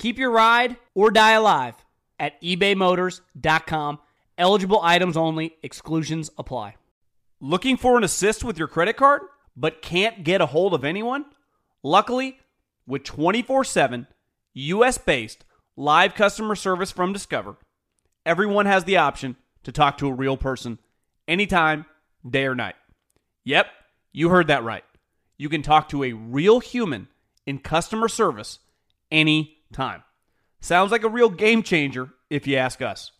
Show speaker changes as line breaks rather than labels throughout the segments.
Keep your ride or die alive at ebaymotors.com. Eligible items only, exclusions apply. Looking for an assist with your credit card, but can't get a hold of anyone? Luckily, with 24 7 US based live customer service from Discover, everyone has the option to talk to a real person anytime, day or night. Yep, you heard that right. You can talk to a real human in customer service anytime. Sounds like a real game changer if you ask us.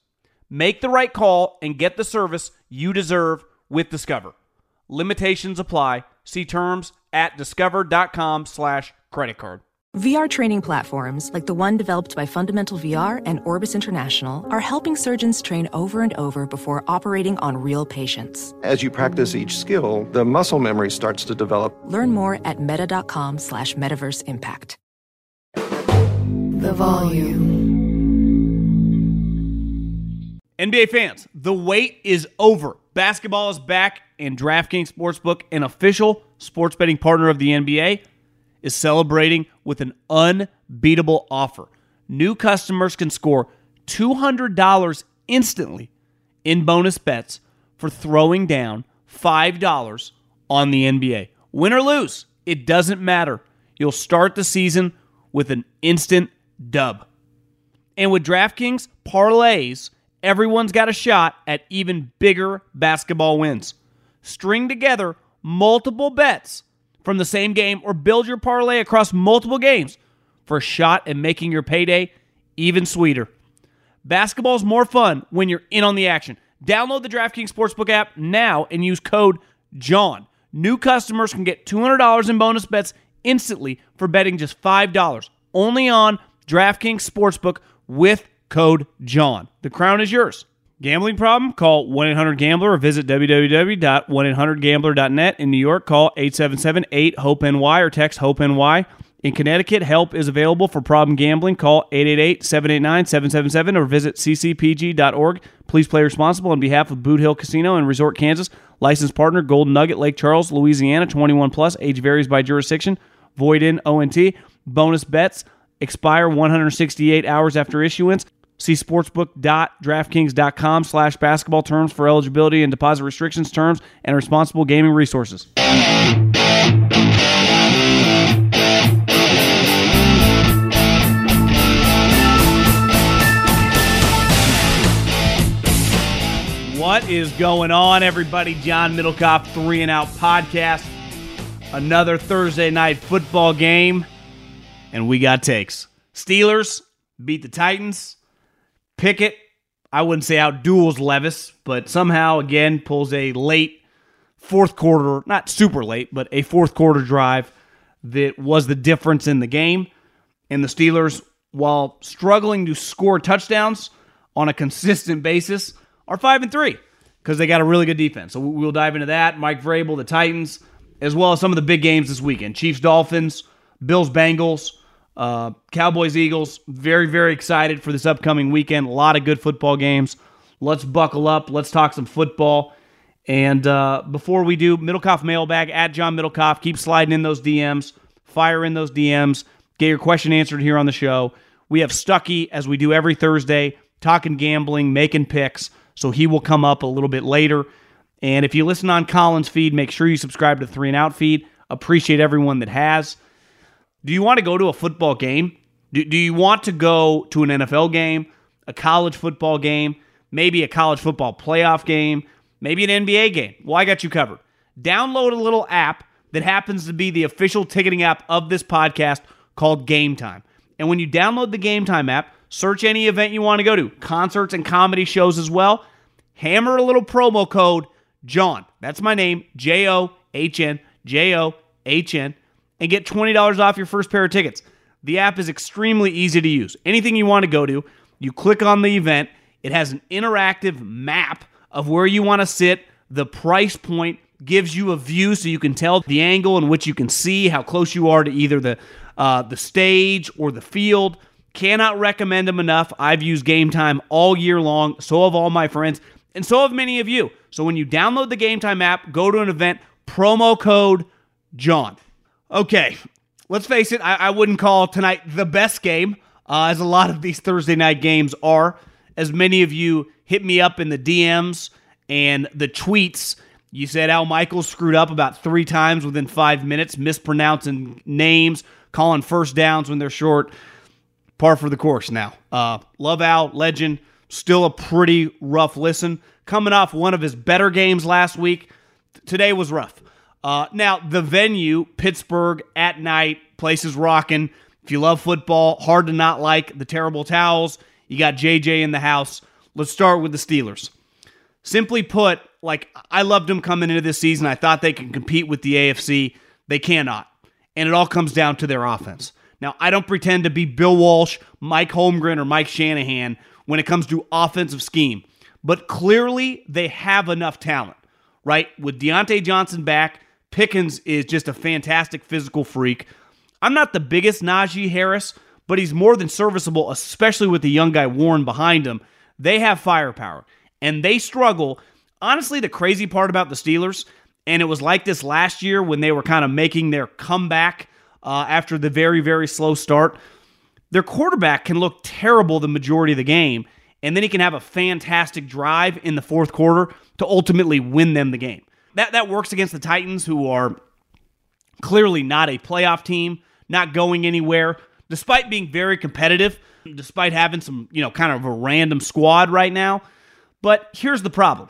Make the right call and get the service you deserve with Discover. Limitations apply. See terms at discover.com slash credit card.
VR training platforms, like the one developed by Fundamental VR and Orbis International, are helping surgeons train over and over before operating on real patients.
As you practice each skill, the muscle memory starts to develop.
Learn more at meta.com slash metaverse impact.
The volume.
NBA fans, the wait is over. Basketball is back, and DraftKings Sportsbook, an official sports betting partner of the NBA, is celebrating with an unbeatable offer. New customers can score $200 instantly in bonus bets for throwing down $5 on the NBA. Win or lose, it doesn't matter. You'll start the season with an instant dub. And with DraftKings parlays, everyone's got a shot at even bigger basketball wins. String together multiple bets from the same game or build your parlay across multiple games for a shot at making your payday even sweeter. Basketball's more fun when you're in on the action. Download the DraftKings Sportsbook app now and use code JOHN. New customers can get $200 in bonus bets instantly for betting just $5 only on DraftKings Sportsbook with code JOHN. The crown is yours. Gambling problem? Call 1 800 Gambler or visit www.1800Gambler.net. In New York, call 877 8 HOPE NY or text HOPE NY. In Connecticut, help is available for problem gambling. Call 888 789 777 or visit ccpg.org. Please play responsible on behalf of Boot Hill Casino and Resort, Kansas. Licensed partner Golden Nugget, Lake Charles, Louisiana, 21 plus. Age varies by jurisdiction. Void in ONT. Bonus bets expire 168 hours after issuance. See sportsbook.draftkings.com slash basketball terms for eligibility and deposit restrictions, terms, and responsible gaming resources. What is going on, everybody? John Middlekauff, Three and Out Podcast. Another Thursday night football game, and we got takes. Steelers beat the Titans. Pickett, I wouldn't say outduels Levis, but somehow again pulls a late fourth quarter, not super late, but a fourth quarter drive that was the difference in the game. And the Steelers, while struggling to score touchdowns on a consistent basis, are five and three because they got a really good defense. So we'll dive into that. Mike Vrabel, the Titans, as well as some of the big games this weekend: Chiefs, Dolphins, Bills, Bengals. Uh, Cowboys, Eagles, very, very excited for this upcoming weekend. A lot of good football games. Let's buckle up. Let's talk some football. And uh, before we do, Middlekauff mailbag at John Middlekauff. Keep sliding in those DMs, fire in those DMs, get your question answered here on the show. We have Stucky, as we do every Thursday, talking gambling, making picks. So he will come up a little bit later. And if you listen on Colin's feed, make sure you subscribe to Three and Out feed. Appreciate everyone that has. Do you want to go to a football game? Do, do you want to go to an NFL game, a college football game, maybe a college football playoff game, maybe an NBA game? Well, I got you covered. Download a little app that happens to be the official ticketing app of this podcast called Gametime. And when you download the Gametime app, search any event you want to go to, concerts and comedy shows as well. Hammer a little promo code John. That's my name, J O H N, J O H N and get $20 off your first pair of tickets. The app is extremely easy to use. Anything you want to go to, you click on the event. It has an interactive map of where you want to sit, the price point gives you a view so you can tell the angle in which you can see how close you are to either the uh, the stage or the field. Cannot recommend them enough. I've used Gametime all year long. So have all my friends, and so have many of you. So when you download the Gametime app, go to an event, promo code John. Okay, let's face it. I, I wouldn't call tonight the best game, uh, as a lot of these Thursday night games are. As many of you hit me up in the DMs and the tweets. You said Al Michaels screwed up about three times within five minutes, mispronouncing names, calling first downs when they're short par for the course now. Uh, love Al, legend, still a pretty rough listen. Coming off one of his better games last week, today was rough. Uh, now, the venue, Pittsburgh at night, place is rocking. If you love football, hard to not like the terrible towels. You got JJ in the house. Let's start with the Steelers. Simply put, like I loved them coming into this season. I thought they could compete with the AFC. They cannot. And it all comes down to their offense. Now, I don't pretend to be Bill Walsh, Mike Holmgren, or Mike Shanahan when it comes to offensive scheme, but clearly they have enough talent, right? With Diontae Johnson back, Pickens is just a fantastic physical freak. I'm not the biggest Najee Harris, but he's more than serviceable, especially with the young guy Warren behind him. They have firepower and they struggle. Honestly, the crazy part about the Steelers, and it was like this last year when they were kind of making their comeback uh, after the very, very slow start. Their quarterback can look terrible the majority of the game, and then he can have a fantastic drive in the fourth quarter to ultimately win them the game. That that works against the Titans, who are clearly not a playoff team, not going anywhere, despite being very competitive, despite having some, you know, kind of a random squad right now. But here's the problem.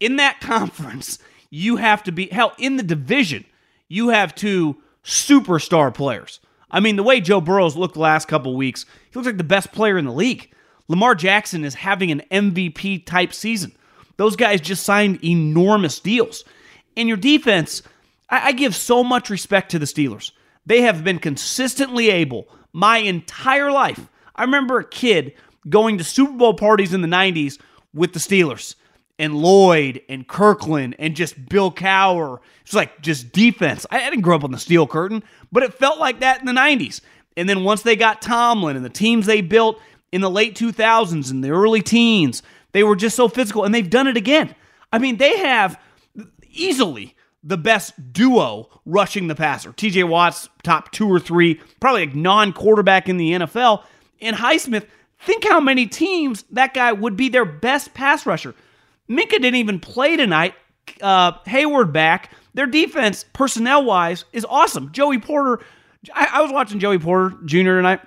In that conference, you have to be hell in the division. You have two superstar players. I mean, the way Joe Burrow's looked the last couple weeks, he looks like the best player in the league. Lamar Jackson is having an MVP type season. Those guys just signed enormous deals. And your defense, I, I give so much respect to the Steelers. They have been consistently able my entire life. I remember a kid going to Super Bowl parties in the 90s with the Steelers and Lloyd and Kirkland and just Bill Cowher. It's like just defense. I didn't grow up on the steel curtain, but it felt like that in the 90s. And then once they got Tomlin and the teams they built in the late 2000s and the early teens, they were just so physical and they've done it again. I mean, they have easily the best duo rushing the passer. TJ Watt's top two or three, probably like non quarterback in the NFL. And Highsmith, think how many teams that guy would be their best pass rusher. Minkah didn't even play tonight. Uh, Heyward back. Their defense, personnel wise, is awesome. Joey Porter, I, I was watching Joey Porter Jr. tonight.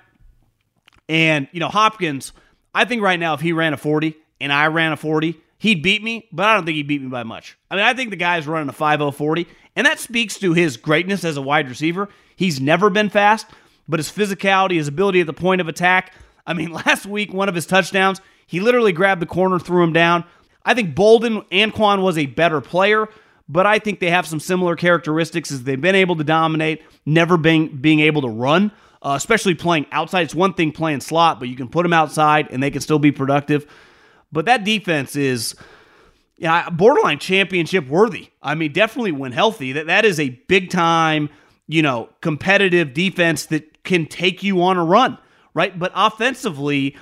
And, you know, Hopkins, I think right now if he ran a 40 and I ran a 40, he'd beat me, but I don't think he'd beat me by much. I mean, I think the guy's running a 5040, and that speaks to his greatness as a wide receiver. He's never been fast, but his physicality, his ability at the point of attack. I mean, last week, one of his touchdowns, he literally grabbed the corner, threw him down. I think Boldin, Anquan was a better player, but I think they have some similar characteristics as they've been able to dominate, never being, being able to run, uh, especially playing outside. It's one thing playing slot, but you can put them outside and they can still be productive. But that defense is yeah, borderline championship worthy. I mean, definitely when healthy. That that is a big time, you know, competitive defense that can take you on a run, right? But offensively,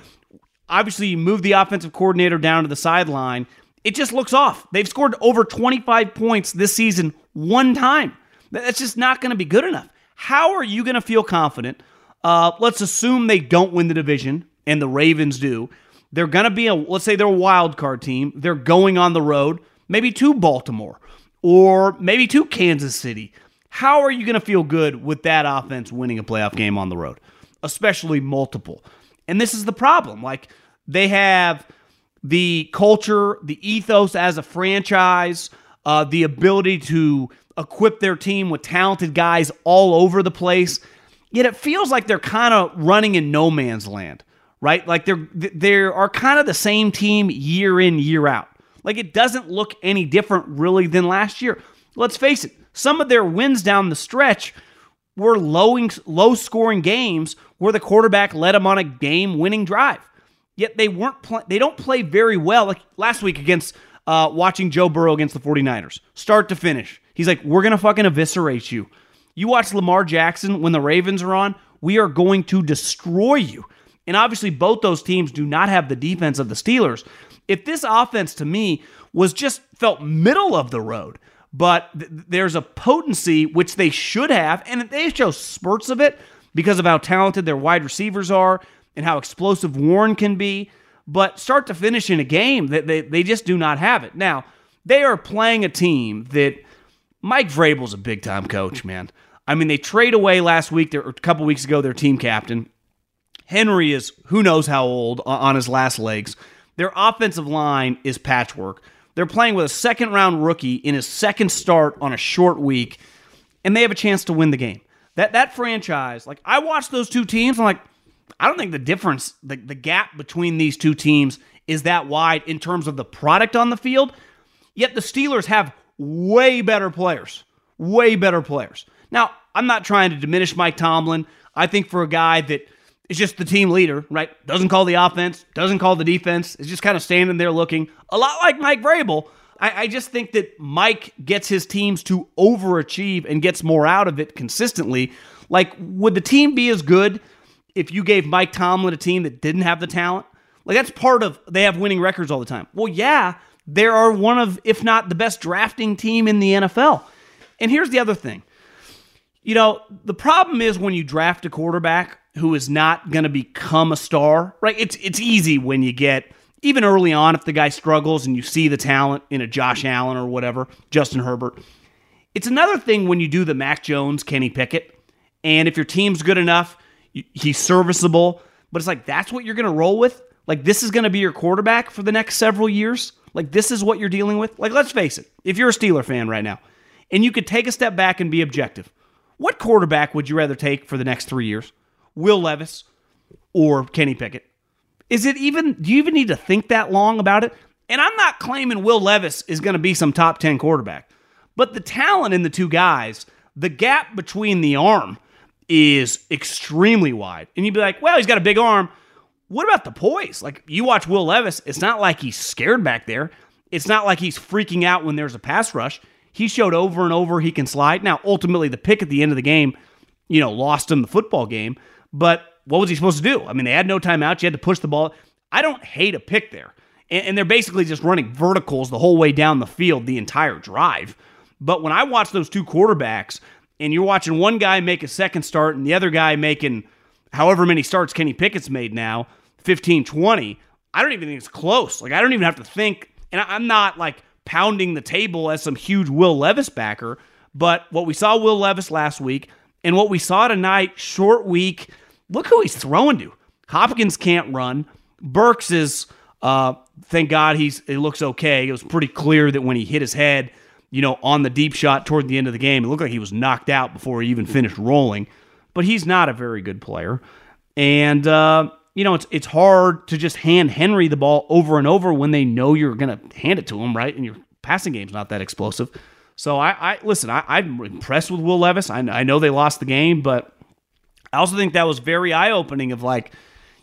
obviously you move the offensive coordinator down to the sideline. It just looks off. They've scored over 25 points this season one time. That's just not going to be good enough. How are you going to feel confident? Uh, let's assume they don't win the division and the Ravens do. They're going to be a, let's say they're a wild card team. They're going on the road, maybe to Baltimore or maybe to Kansas City. How are you going to feel good with that offense winning a playoff game on the road, especially multiple? And this is the problem. Like they have the culture, the ethos as a franchise, uh, the ability to equip their team with talented guys all over the place. Yet it feels like they're kind of running in no man's land, right? Like they're they are kind of the same team year in year out. Like it doesn't look any different really than last year. Let's face it, some of their wins down the stretch were low low scoring games where the quarterback led them on a game-winning drive. Yet they weren't play- they don't play very well like last week against uh, watching Joe Burrow against the 49ers. Start to finish. He's like, "We're going to fucking eviscerate you." You watch Lamar Jackson when the Ravens are on, we are going to destroy you. And obviously both those teams do not have the defense of the Steelers. If this offense to me was just felt middle of the road, but th- there's a potency which they should have, and they show spurts of it because of how talented their wide receivers are and how explosive Warren can be. But start to finish in a game, that they, they just do not have it. Now, they are playing a team that Mike Vrabel's a big time coach, man. I mean, they trade away last week, or a couple weeks ago, their team captain. Henry is who knows how old on his last legs. Their offensive line is patchwork. They're playing with a second round rookie in his second start on a short week, and they have a chance to win the game. That that franchise, like I watched those two teams, I'm like, I don't think the difference, the, the gap between these two teams is that wide in terms of the product on the field. Yet the Steelers have way better players, way better players. Now, I'm not trying to diminish Mike Tomlin. I think for a guy that is just the team leader, right? Doesn't call the offense, doesn't call the defense, is just kind of standing there looking a lot like Mike Vrabel. I, I just think that Mike gets his teams to overachieve and gets more out of it consistently. Like, would the team be as good if you gave Mike Tomlin a team that didn't have the talent? Like, that's part of they have winning records all the time. Well, yeah, they are one of, if not the best drafting team in the NFL. And here's the other thing. You know, the problem is when you draft a quarterback who is not going to become a star, right? It's it's easy when you get even early on if the guy struggles and you see the talent in a Josh Allen or whatever, Justin Herbert. It's another thing when you do the Mac Jones, Kenny Pickett, and if your team's good enough, he's serviceable, but it's like that's what you're going to roll with? Like this is going to be your quarterback for the next several years? Like this is what you're dealing with? Like let's face it. If you're a Steeler fan right now and you could take a step back and be objective, what quarterback would you rather take for the next 3 years? Will Levis or Kenny Pickett? Is it even, do you even need to think that long about it? And I'm not claiming Will Levis is going to be some top 10 quarterback, but the talent in the two guys, the gap between the arm is extremely wide. And you'd be like, well, he's got a big arm. What about the poise? Like, you watch Will Levis, it's not like he's scared back there. It's not like he's freaking out when there's a pass rush. He showed over and over he can slide. Now, ultimately, the pick at the end of the game, you know, lost him the football game. But what was he supposed to do? I mean, they had no timeouts. You had to push the ball. I don't hate a pick there. And, and they're basically just running verticals the whole way down the field the entire drive. But when I watch those two quarterbacks, and you're watching one guy make a second start and the other guy making however many starts Kenny Pickett's made now, 15, 20, I don't even think it's close. Like, I don't even have to think. And I'm not like pounding the table as some huge Will Levis backer, but what we saw Will Levis last week and what we saw tonight, short week, look who he's throwing to. Hopkins can't run. Burks is, uh, thank God he's it looks okay. It was pretty clear that when he hit his head, you know, on the deep shot toward the end of the game, it looked like he was knocked out before he even finished rolling. But he's not a very good player, and uh, you know it's it's hard to just hand Henry the ball over and over when they know you're going to hand it to him, right? And your passing game's not that explosive. So I, I listen. I, I'm impressed with Will Levis. I, I know they lost the game, but I also think that was very eye opening. Of like,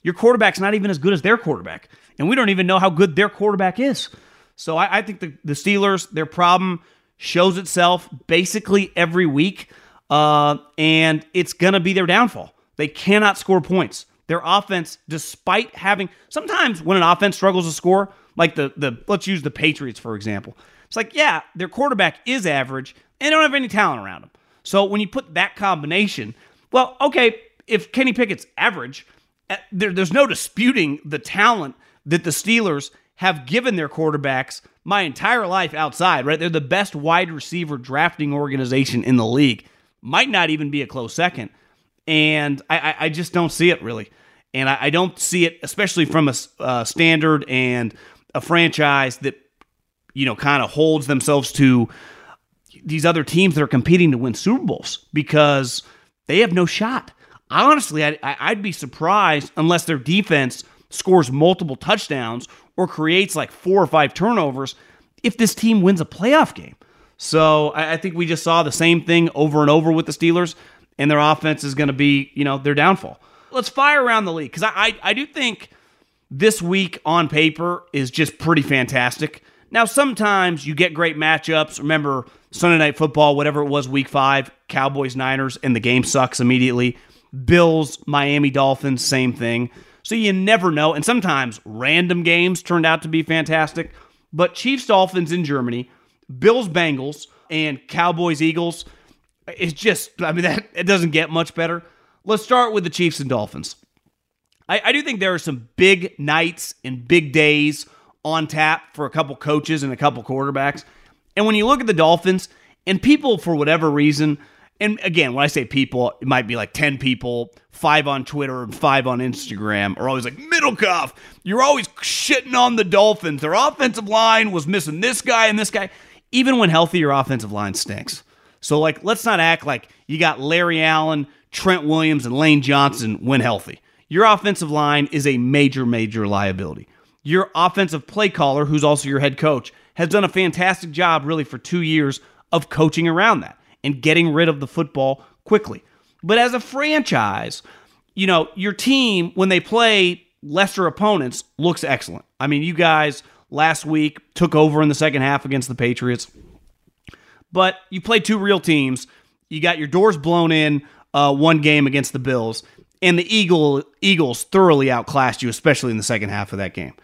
your quarterback's not even as good as their quarterback, and we don't even know how good their quarterback is. So I, I think the, the Steelers, their problem shows itself basically every week, uh, and it's gonna be their downfall. They cannot score points. Their offense, despite having sometimes when an offense struggles to score, like the the let's use the Patriots for example. It's like yeah, their quarterback is average and they don't have any talent around them. So when you put that combination, well, okay, if Kenny Pickett's average, uh, there, there's no disputing the talent that the Steelers have given their quarterbacks my entire life outside, right? They're the best wide receiver drafting organization in the league. Might not even be a close second. And I, I just don't see it really. And I, I don't see it, especially from a uh, standard and a franchise that, you know, kind of holds themselves to these other teams that are competing to win Super Bowls because they have no shot. Honestly, I'd, I'd be surprised unless their defense scores multiple touchdowns or creates like four or five turnovers if this team wins a playoff game. So I, think we just saw the same thing over and over with the Steelers, and their offense is going to be, you know, their downfall. let's fire around the league because I, I I do think this week on paper is just pretty fantastic. Now sometimes you get great matchups. Remember Sunday night football, whatever it was, week five, Cowboys Niners, and the game sucks immediately. Bills Miami Dolphins, same thing. So you never know. And sometimes random games turned out to be fantastic. But Chiefs Dolphins in Germany, Bills Bengals, and Cowboys Eagles. It's just, I mean, that it doesn't get much better. Let's start with the Chiefs and Dolphins. I, I do think there are some big nights and big days on tap for a couple coaches and a couple quarterbacks. And when you look at the Dolphins, and people, for whatever reason, and again, when I say people, it might be like 10 people, five on Twitter and five on Instagram, are always like, Middlekauff, you're always shitting on the Dolphins. Their offensive line was missing this guy and this guy. Even when healthy, your offensive line stinks. So, like, let's not act like you got Larry Allen, Trent Williams, and Lane Johnson when healthy. Your offensive line is a major, major liability. Your offensive play caller, who's also your head coach, has done a fantastic job, really, for two years of coaching around that and getting rid of the football quickly. But as a franchise, you know, your team, when they play lesser opponents, looks excellent. I mean, you guys last week took over in the second half against the Patriots, but you played two real teams. You got your doors blown in uh, one game against the Bills, and the Eagle Eagles thoroughly outclassed you, especially in the second half of that game.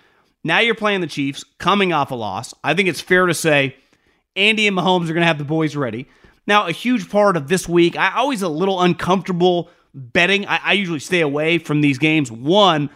Now you're playing the Chiefs, coming off a loss. I think it's fair to say Andy and Mahomes are going to have the boys ready. Now, a huge part of this week, I always a little uncomfortable betting. I, I usually stay away from these games. One,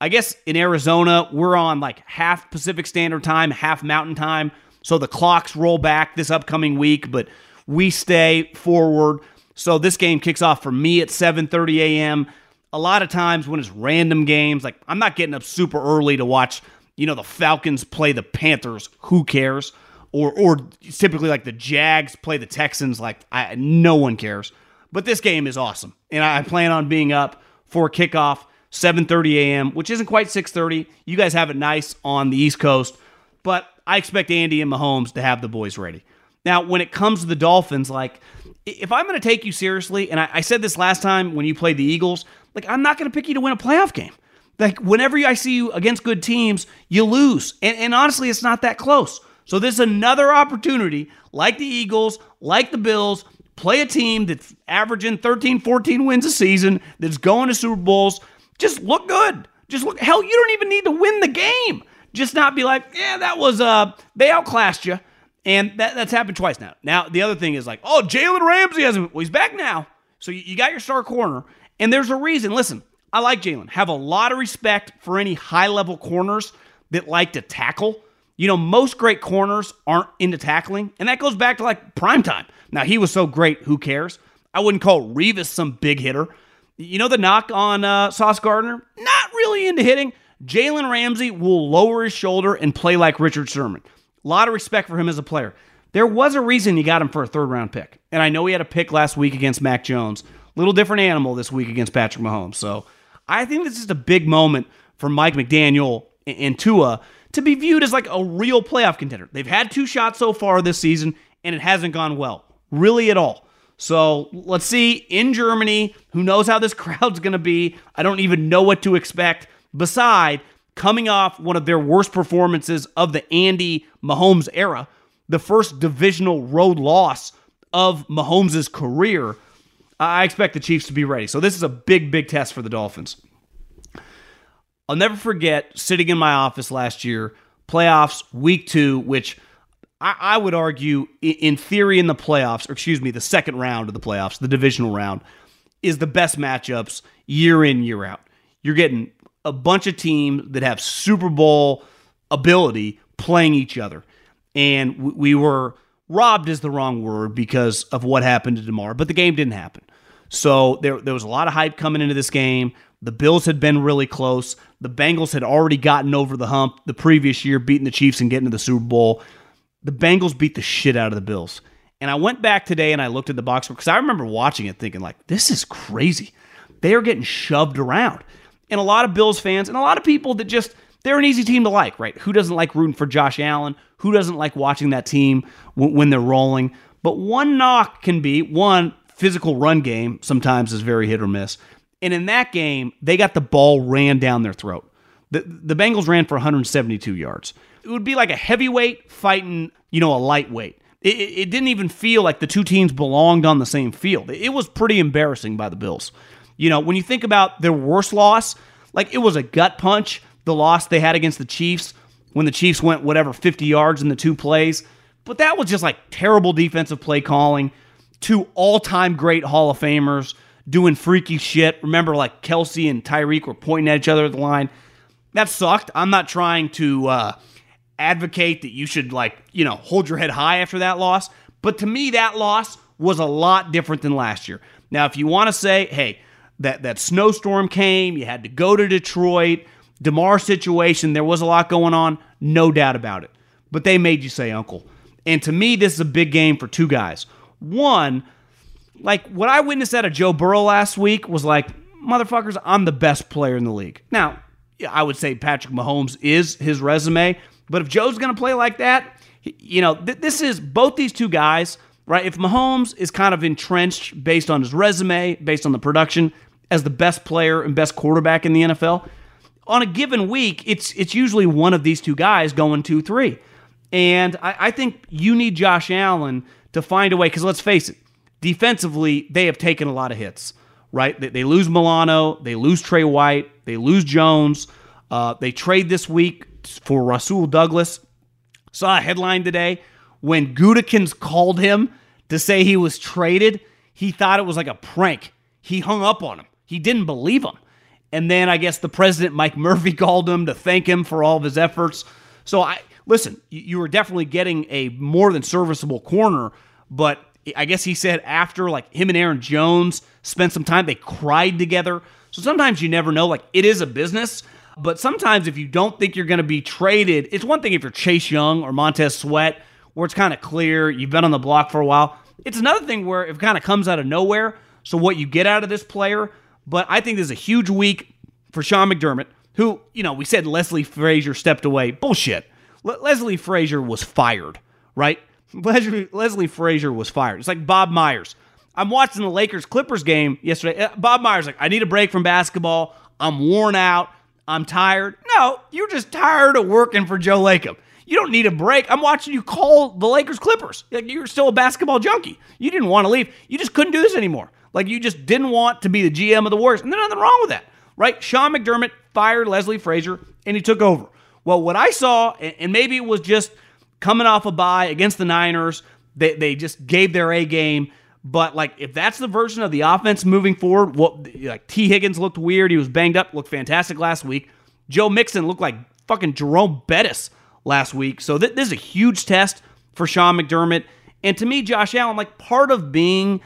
I guess in Arizona, we're on like half Pacific Standard Time, half Mountain Time. So the clocks roll back this upcoming week, but we stay forward. So this game kicks off for me at 7:30 a.m. A lot of times when it's random games, like I'm not getting up super early to watch, you know, the Falcons play the Panthers. Who cares? Or or typically like the Jags play the Texans. Like I, no one cares. But this game is awesome, and I plan on being up for kickoff 7:30 a.m., which isn't quite 6:30. You guys have it nice on the East Coast, but I expect Andy and Mahomes to have the boys ready. Now, when it comes to the Dolphins, like if I'm going to take you seriously, and I, I, said this last time when you played the Eagles, like I'm not going to pick you to win a playoff game. Like whenever I see you against good teams, you lose, and, and honestly, it's not that close. So this is another opportunity, like the Eagles, like the Bills, play a team that's averaging 13, 14 wins a season, that's going to Super Bowls. Just look good. Just look. Hell, you don't even need to win the game. Just not be like, yeah, that was uh, they outclassed you, and that, that's happened twice now. Now the other thing is like, oh, Jalen Ramsey hasn't. Well, he's back now, so you, you got your star corner, and there's a reason. Listen, I like Jalen. Have a lot of respect for any high level corners that like to tackle. You know, most great corners aren't into tackling, and that goes back to like prime time. Now he was so great, who cares? I wouldn't call Revis some big hitter. You know the knock on uh, Sauce Gardner? Not really into hitting. Jalen Ramsey will lower his shoulder and play like Richard Sherman. A lot of respect for him as a player. There was a reason you got him for a third round pick. And I know he had a pick last week against Mac Jones. Little different animal this week against Patrick Mahomes. So I think this is a big moment for Mike McDaniel and Tua to be viewed as like a real playoff contender. They've had two shots so far this season, and it hasn't gone well, really at all. So let's see in Germany, who knows how this crowd's going to be? I don't even know what to expect. Beside coming off one of their worst performances of the Andy Mahomes era, the first divisional road loss of Mahomes' career, I expect the Chiefs to be ready. So this is a big, big test for the Dolphins. I'll never forget sitting in my office last year, playoffs, week two, which I, I would argue, in theory, in the playoffs, or excuse me, the second round of the playoffs, the divisional round, is the best matchups year in, year out. You're getting a bunch of teams that have Super Bowl ability playing each other. And we were robbed is the wrong word because of what happened to Damar, but the game didn't happen. So there, there was a lot of hype coming into this game. The Bills had been really close. The Bengals had already gotten over the hump the previous year, beating the Chiefs and getting to the Super Bowl. The Bengals beat the shit out of the Bills. And I went back today and I looked at the box score because I remember watching it thinking, like, this is crazy. They are getting shoved around. And a lot of Bills fans and a lot of people that just, they're an easy team to like, right? Who doesn't like rooting for Josh Allen? Who doesn't like watching that team when they're rolling? But one knock can be one, physical run game sometimes is very hit or miss. And in that game, they got the ball ran down their throat. The, the Bengals ran for 172 yards. It would be like a heavyweight fighting, you know, a lightweight. It, it, it didn't even feel like the two teams belonged on the same field. It was pretty embarrassing by the Bills. You know, when you think about their worst loss, like it was a gut punch, the loss they had against the Chiefs when the Chiefs went whatever 50 yards in the two plays. But that was just like terrible defensive play calling. Two all time great Hall of Famers doing freaky shit. Remember, like Kelce and Tyreek were pointing at each other at the line. That sucked. I'm not trying to uh, advocate that you should, like, you know, hold your head high after that loss. But to me, that loss was a lot different than last year. Now, if you want to say, hey, that, that snowstorm came, you had to go to Detroit, Damar situation, there was a lot going on, no doubt about it. But they made you say uncle. And to me, this is a big game for two guys. One, like what I witnessed out of Joe Burrow last week was like, motherfuckers, I'm the best player in the league. Now, I would say Patrick Mahomes is his resume, but if Joe's going to play like that, you know, th- this is both these two guys, right? If Mahomes is kind of entrenched based on his resume, based on the production as the best player and best quarterback in the NFL, on a given week, it's it's usually one of these two guys going two three, and I, I think you need Josh Allen to find a way. Because let's face it, defensively they have taken a lot of hits. Right? They, they lose Milano, they lose Trey White, they lose Jones. Uh, they trade this week for Rasul Douglas. Saw a headline today when Gutekunst called him to say he was traded. He thought it was like a prank. He hung up on him. He didn't believe him. And then I guess the president, Mike Murphy, called him to thank him for all of his efforts. So I listen, you were definitely getting a more than serviceable corner, but I guess he said after like him and Aaron Jones spent some time, they cried together. So sometimes you never know. Like it is a business, but sometimes if you don't think you're going to be traded, it's one thing if you're Chase Young or Montez Sweat, where it's kind of clear you've been on the block for a while. It's another thing where it kind of comes out of nowhere. So what you get out of this player but I think this is a huge week for Sean McDermott, who, you know, we said Leslie Frazier stepped away. Bullshit. Leslie Frazier was fired, right? Leslie, Leslie Frazier was fired. It's like Bob Myers. I'm watching the Lakers Clippers game yesterday. Uh, Bob Myers like, I need a break from basketball. I'm worn out. I'm tired. No, you're just tired of working for Joe Lacob. You don't need a break. I'm watching you call the Lakers Clippers. Like You're still a basketball junkie. You didn't want to leave. You just couldn't do this anymore. Like you just didn't want to be the GM of the Warriors. And there's nothing wrong with that, right? Sean McDermott fired Leslie Frazier and he took over. Well, what I saw, and maybe it was just coming off a bye against the Niners, they, they just gave their A game. But like, if that's the version of the offense moving forward, what like Tee Higgins looked weird. He was banged up, looked fantastic last week. Joe Mixon looked like fucking Jerome Bettis last week. So th- this is a huge test for Sean McDermott. And to me, Josh Allen, like part of being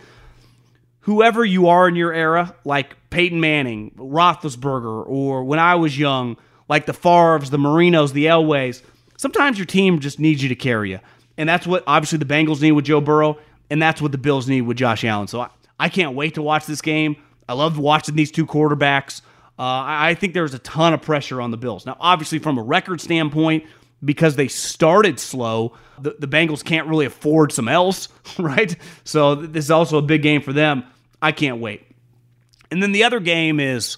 whoever you are in your era, like Peyton Manning, Roethlisberger, or when I was young, like the Favres, the Marinos, the Elways, sometimes your team just needs you to carry you. And that's what obviously the Bengals need with Joe Burrow, and that's what the Bills need with Josh Allen. So I, I can't wait to watch this game. I love watching these two quarterbacks. Uh, I, I think there's a ton of pressure on the Bills. Now, obviously, from a record standpoint, because they started slow, the, the Bengals can't really afford some else, right? So this is also a big game for them. I can't wait. And then the other game is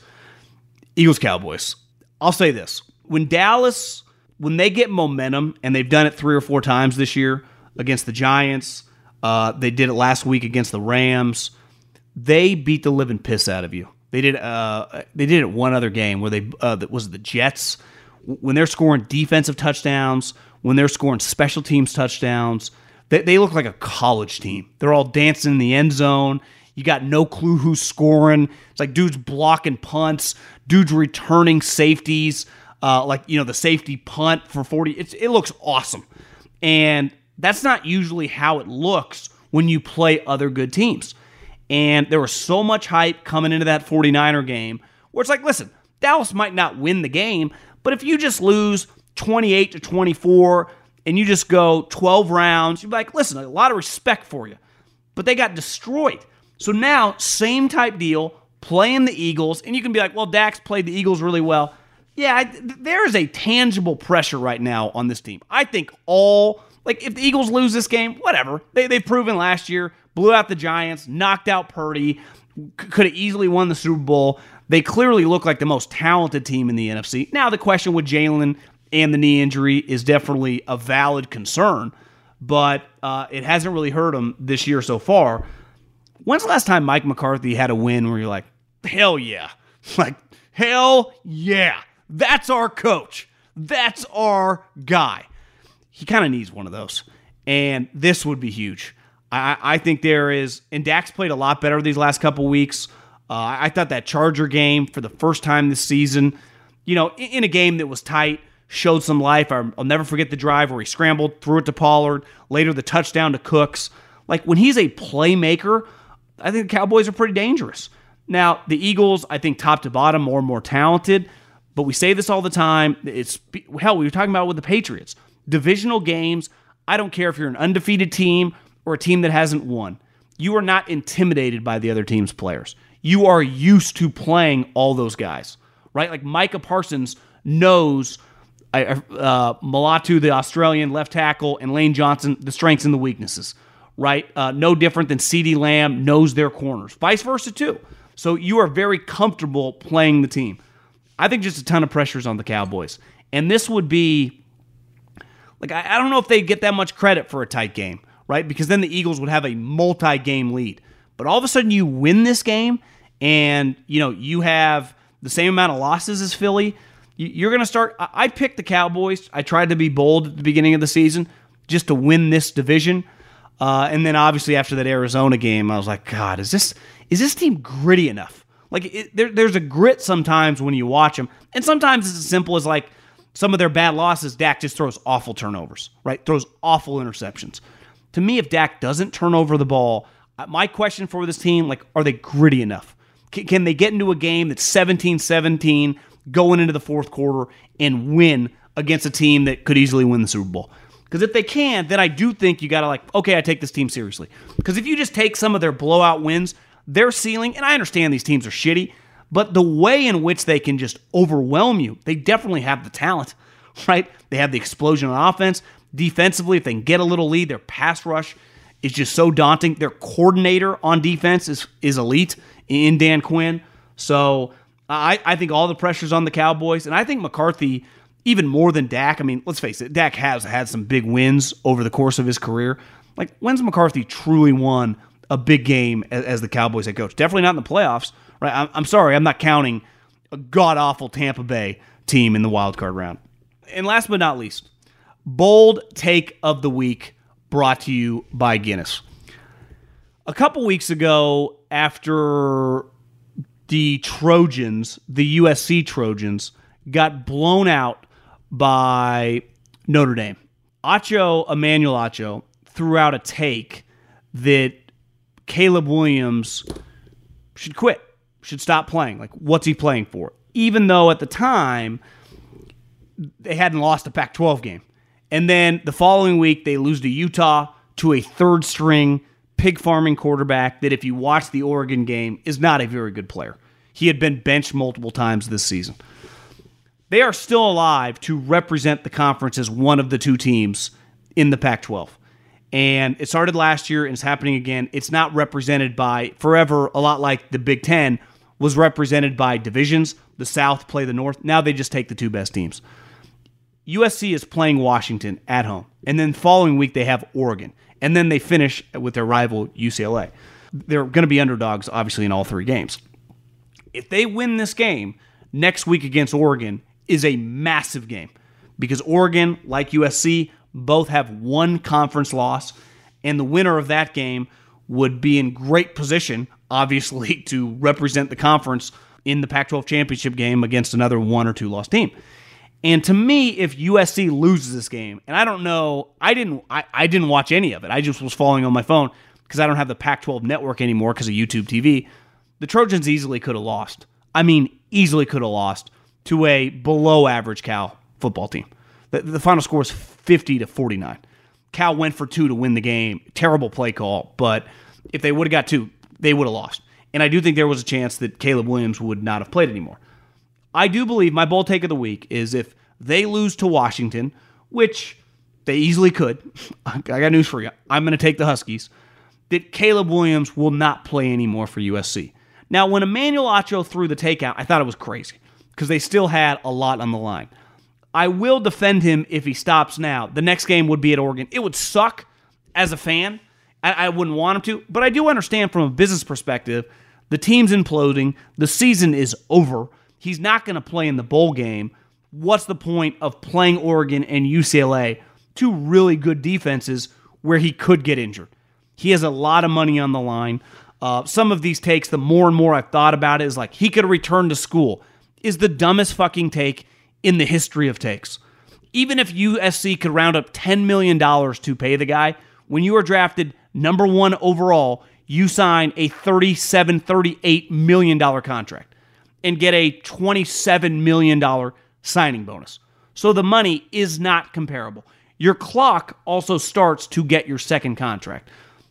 Eagles Cowboys. I'll say this when Dallas, when they get momentum, and they've done it three or four times this year against the Giants, uh, they did it last week against the Rams. They beat the living piss out of you. They did. Uh, they did it one other game where they uh, that was the Jets when they're scoring defensive touchdowns, when they're scoring special teams touchdowns. They, they look like a college team. They're all dancing in the end zone. You got no clue who's scoring. It's like dudes blocking punts, dudes returning safeties, uh, like you know the safety punt for forty. It's, it looks awesome, and that's not usually how it looks when you play other good teams. And there was so much hype coming into that 49er game where it's like, listen, Dallas might not win the game, but if you just lose 28 to 24 and you just go 12 rounds, you're like, listen, a lot of respect for you. But they got destroyed. So now, same type deal, playing the Eagles, and you can be like, well, Dak's played the Eagles really well. Yeah, I, there is a tangible pressure right now on this team. I think all, like, if the Eagles lose this game, whatever. They, they've proven last year, blew out the Giants, knocked out Purdy, could have easily won the Super Bowl. They clearly look like the most talented team in the NFC. Now, the question with Jalen and the knee injury is definitely a valid concern, but uh, it hasn't really hurt them this year so far. When's the last time Mike McCarthy had a win where you're like, hell yeah? Like, hell yeah. That's our coach. That's our guy. He kind of needs one of those. And this would be huge. I, I, think there is, and Dak's played a lot better these last couple weeks. Uh, I thought that Charger game for the first time this season, you know, in, in a game that was tight, showed some life. I'll, I'll never forget the drive where he scrambled, threw it to Pollard, later the touchdown to Cooks. Like when he's a playmaker, I think the Cowboys are pretty dangerous. Now, the Eagles, I think top to bottom, more and more talented, but we say this all the time. It's hell, we were talking about with the Patriots. Divisional games, I don't care if you're an undefeated team or a team that hasn't won. You are not intimidated by the other team's players. You are used to playing all those guys, right? Like Micah Parsons knows uh, Laiatu, the Australian left tackle, and Lane Johnson, the strengths and the weaknesses, right? Uh, no different than CeeDee Lamb knows their corners, vice versa, too. So you are very comfortable playing the team. I think just a ton of pressures on the Cowboys. And this would be like, I, I don't know if they get that much credit for a tight game, right? Because then the Eagles would have a multi game lead. But all of a sudden you win this game and, you know, you have the same amount of losses as Philly. You're going to start. I picked the Cowboys. I tried to be bold at the beginning of the season just to win this division. Uh, and then obviously after that Arizona game, I was like, God, is this is this team gritty enough? Like it, there, there's a grit sometimes when you watch them, and sometimes it's as simple as like some of their bad losses. Dak just throws awful turnovers, right? Throws awful interceptions. To me, if Dak doesn't turn over the ball, my question for this team, like, are they gritty enough? Can, can they get into a game that's 17 17 going into the fourth quarter and win against a team that could easily win the Super Bowl? Because if they can, then I do think you got to, like, okay, I take this team seriously. Because if you just take some of their blowout wins, their ceiling, and I understand these teams are shitty, but the way in which they can just overwhelm you, they definitely have the talent, right? They have the explosion on offense. Defensively, if they can get a little lead, their pass rush is just so daunting. Their coordinator on defense is is elite in Dan Quinn. So I, I think all the pressure's on the Cowboys, and I think McCarthy even more than Dak. I mean, let's face it, Dak has had some big wins over the course of his career. Like, when's McCarthy truly won a big game as, as the Cowboys head coach? Definitely not in the playoffs, right? I'm, I'm sorry, I'm not counting a god awful Tampa Bay team in the wild card round. And last but not least, Bold take of the week brought to you by Guinness. A couple weeks ago, after the Trojans, the USC Trojans, got blown out by Notre Dame, Acho, Emmanuel Acho, threw out a take that Caleb Williams should quit, should stop playing. Like, what's he playing for? Even though at the time they hadn't lost a Pac 12 game. And then the following week, they lose to Utah to a third string pig farming quarterback that, if you watch the Oregon game, is not a very good player. He had been benched multiple times this season. They are still alive to represent the conference as one of the two teams in the Pac 12. And it started last year and it's happening again. It's not represented by forever, a lot like the Big Ten was represented by divisions. The South play the North. Now they just take the two best teams. USC is playing Washington at home. And then following week, they have Oregon. And then they finish with their rival UCLA. They're going to be underdogs, obviously, in all three games. If they win this game, next week against Oregon is a massive game because Oregon, like USC, both have one conference loss. And the winner of that game would be in great position, obviously, to represent the conference in the Pac 12 championship game against another one or two loss team. And to me, if USC loses this game, and I don't know, I didn't, I, I didn't watch any of it. I just was following on my phone because I don't have the Pac-12 network anymore because of YouTube TV. The Trojans easily could have lost. I mean, easily could have lost to a below average Cal football team. The, the final score was 50 to 49. Cal went for two to win the game. Terrible play call, but if they would have got two, they would have lost. And I do think there was a chance that Caleb Williams would not have played anymore. I do believe my bold take of the week is if they lose to Washington, which they easily could, I got news for you. I'm going to take the Huskies. That Caleb Williams will not play anymore for USC Now, when Emmanuel Acho threw the takeout, I thought it was crazy because they still had a lot on the line. I will defend him if he stops now. The next game would be at Oregon. It would suck as a fan. I, I wouldn't want him to, but I do understand from a business perspective the team's imploding, the season is over. He's not going to play in the bowl game. What's the point of playing Oregon and UCLA, two really good defenses, where he could get injured? He has a lot of money on the line. Uh, some of these takes, the more and more I've thought about it, is like he could return to school. Is the dumbest fucking take in the history of takes. Even if USC could round up $10 million to pay the guy, when you are drafted number one overall, you sign a $37, $38 million contract and get a $27 million signing bonus. So the money is not comparable. Your clock also starts to get your second contract.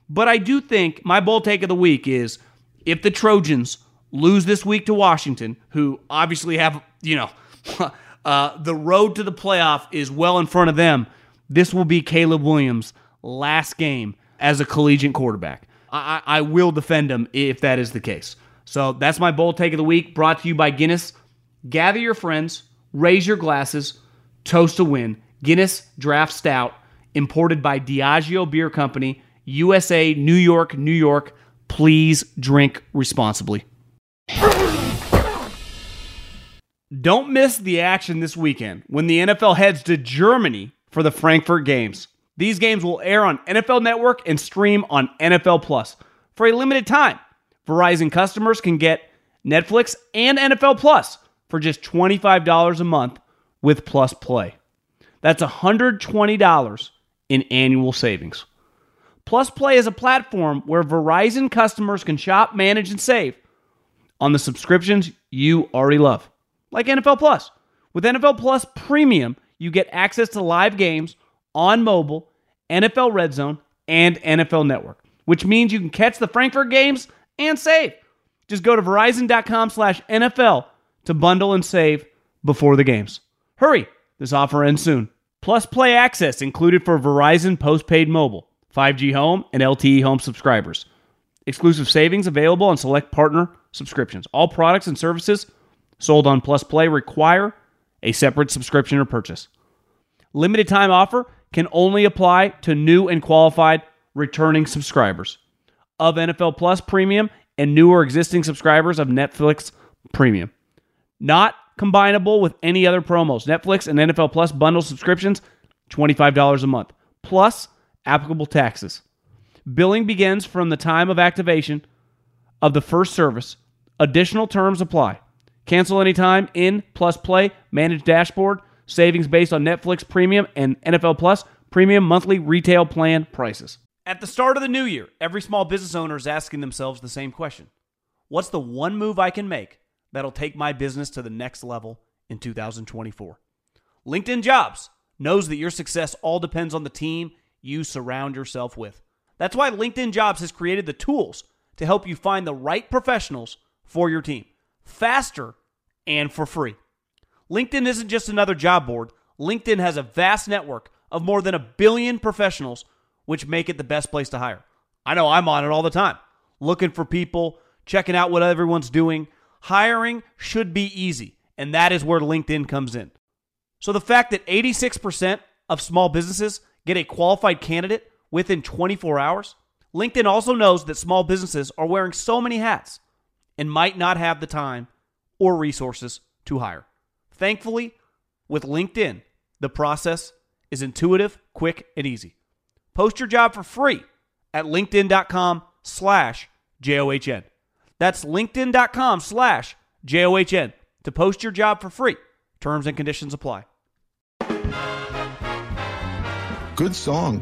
But I do think my bold take of the week is if the Trojans lose this week to Washington, who obviously have, you know, uh, the road to the playoff is well in front of them, this will be Caleb Williams' last game as a collegiate quarterback. I, I will defend him if that is the case. So that's my bold take of the week, brought to you by Guinness. Gather your friends, raise your glasses, toast a win. Guinness Draft Stout, imported by Diageo Beer Company, USA, New York, New York. Please drink responsibly. Don't miss the action this weekend when the NFL heads to Germany for the Frankfurt Games. These games will air on NFL Network and stream on NFL Plus for a limited time. Verizon customers can get Netflix and NFL Plus for just $25 a month with Plus Play. That's $120 in annual savings. Plus Play is a platform where Verizon customers can shop, manage, and save on the subscriptions you already love, like NFL Plus. With NFL Plus Premium, you get access to live games on mobile, NFL Red Zone, and NFL Network, which means you can catch the Frankfurt games and save. Just go to verizon.com slash NFL to bundle and save before the games. Hurry, this offer ends soon. Plus Play access included for Verizon postpaid mobile, 5G home, and LTE home subscribers. Exclusive savings available on select partner subscriptions. All products and services sold on Plus Play require a separate subscription or purchase. Limited time offer can only apply to new and qualified returning subscribers of NFL Plus Premium and new or existing subscribers of Netflix Premium. Not combinable with any other promos. Netflix and NFL Plus bundle subscriptions, $25 a month, plus applicable taxes. Billing begins from the time of activation of the first service. Additional terms apply. Cancel anytime in Plus Play, manage dashboard, savings based on Netflix Premium and NFL Plus Premium monthly retail plan prices. At the start of the new year, every small business owner is asking themselves the same question What's the one move I can make that'll take my business to the next level in 2024? LinkedIn Jobs knows that your success all depends on the team you surround yourself with. That's why LinkedIn Jobs has created the tools to help you find the right professionals for your team faster and for free. LinkedIn isn't just another job board, LinkedIn has a vast network of more than a billion professionals, which make it the best place to hire. I know I'm on it all the time, looking for people, checking out what everyone's doing. Hiring should be easy, and that is where LinkedIn comes in. So the fact that 86% of small businesses get a qualified candidate within 24 hours, LinkedIn also knows that small businesses are wearing so many hats and might not have the time or resources to hire. Thankfully, with LinkedIn, the process is intuitive, quick, and easy. Post your job for free at linkedin.com slash J-O-H-N. That's linkedin.com slash J-O-H-N to post your job for free. Terms and conditions apply.
Good song.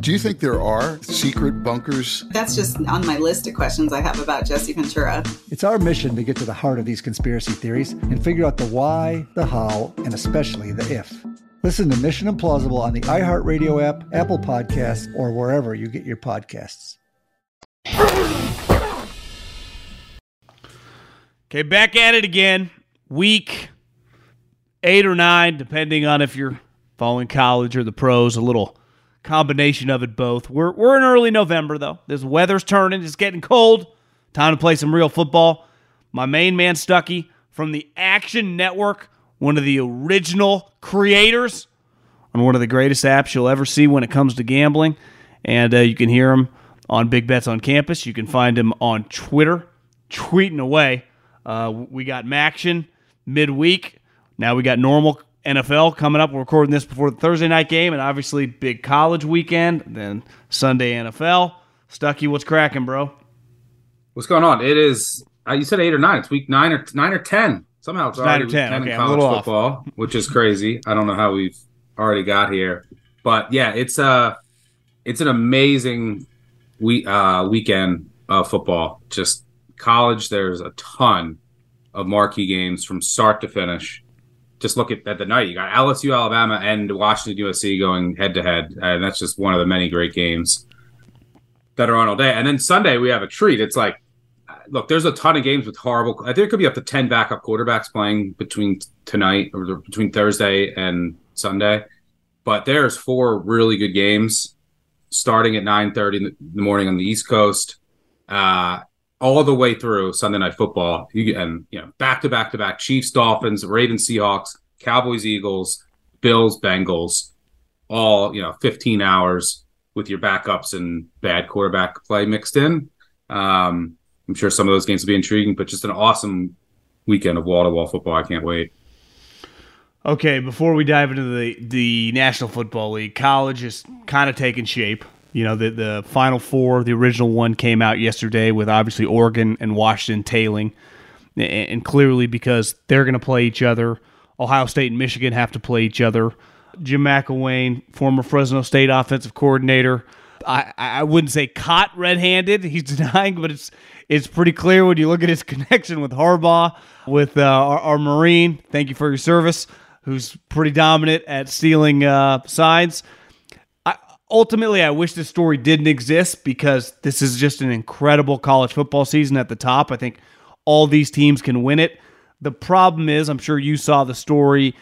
Do you think there are secret bunkers?
That's just on my list of questions I have about Jesse Ventura.
It's our mission to get to the heart of these conspiracy theories and figure out the why, the how, and especially the if. Listen to Mission Implausible on the iHeartRadio app, Apple Podcasts, or wherever you get your podcasts.
Okay, back at it again. Week eight or nine, depending on if you're following college or the pros, a little combination of it both. We're, we're in early November, though. This weather's turning, it's getting cold. Time to play some real football. My main man, Stucky, from the Action Network, one of the original creators on one of the greatest apps you'll ever see when it comes to gambling. And uh, you can hear him on Big Bets on Campus. You can find him on Twitter, tweeting away. Uh, we got Maction midweek. Now we got normal NFL coming up. We're recording this before the Thursday night game, and obviously big college weekend. Then Sunday NFL. Stuckey, what's cracking, bro?
What's going on? It is. Uh, you said eight or nine. It's week nine or nine or ten. Somehow it's,
it's nine or ten.
10
okay,
in college football,
off.
which is crazy. I don't know how we've already got here, but yeah, it's uh it's an amazing week uh, weekend of football. Just college. There's a ton of marquee games from start to finish just look at, at the night. You got LSU, Alabama, and Washington, USC going head to head, and that's just one of the many great games that are on all day. And then Sunday we have a treat. It's like, look, there's a ton of games with horrible. I think there could be up to ten backup quarterbacks playing between tonight or between Thursday and Sunday. But there's four really good games starting at 9:30 in the morning on the East Coast. Uh, all the way through Sunday Night Football. You and you know back to back to back Chiefs, Dolphins, Ravens, Seahawks, Cowboys, Eagles, Bills, Bengals, all you know 15 hours with your backups and bad quarterback play mixed in. Um, I'm sure some of those games will be intriguing, but just an awesome weekend of wall to wall football. I can't wait.
Okay, before we dive into the the National Football League, college is kind of taking shape. You know, the the Final Four, the original one came out yesterday with obviously Oregon and Washington tailing, and clearly because they're going to play each other. Ohio State and Michigan have to play each other. Jim McElwain, former Fresno State offensive coordinator, I, I wouldn't say caught red-handed. He's denying, but it's it's pretty clear when you look at his connection with Harbaugh, with uh, our, our, Marine. Thank you for your service. Who's pretty dominant at stealing uh, signs ultimately, I wish this story didn't exist because this is just an incredible college football season at the top. I think all these teams can win it. The problem is, I'm sure you saw the story,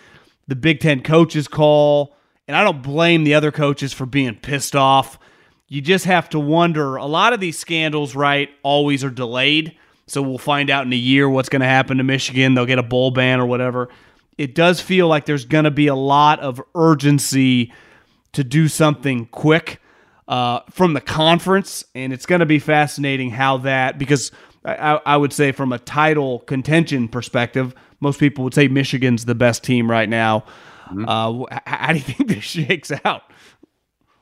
the Big Ten coaches call, and I don't blame the other coaches for being pissed off. You just have to wonder a lot of these scandals, right, always are delayed. So we'll find out in a year what's going to happen to Michigan. They'll get a bowl ban or whatever. It does feel like there's going to be a lot of urgency to do something quick uh, from the conference, and it's going to be fascinating how that because I, I would say from a title contention perspective, most people would say Michigan's the best team right now.
Mm-hmm.
Uh, how do you think this shakes out?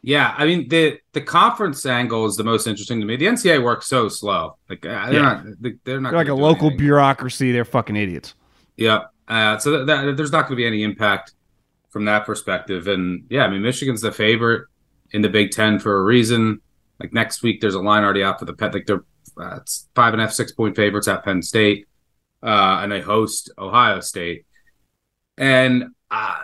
Yeah, I mean the the conference angle is the most interesting to me. The NCAA works so slow. Like uh, they're yeah. not they're not
they're like a local
anything.
bureaucracy. They're fucking idiots.
Yeah. Uh, so that, that, there's not going to be any impact from that perspective. And yeah, I mean Michigan's the favorite in the Big Ten for a reason. Like next week, there's a line already out for the pet. Like they're uh, it's five and a half, six point favorites at Penn State, uh, and they host Ohio State. And uh,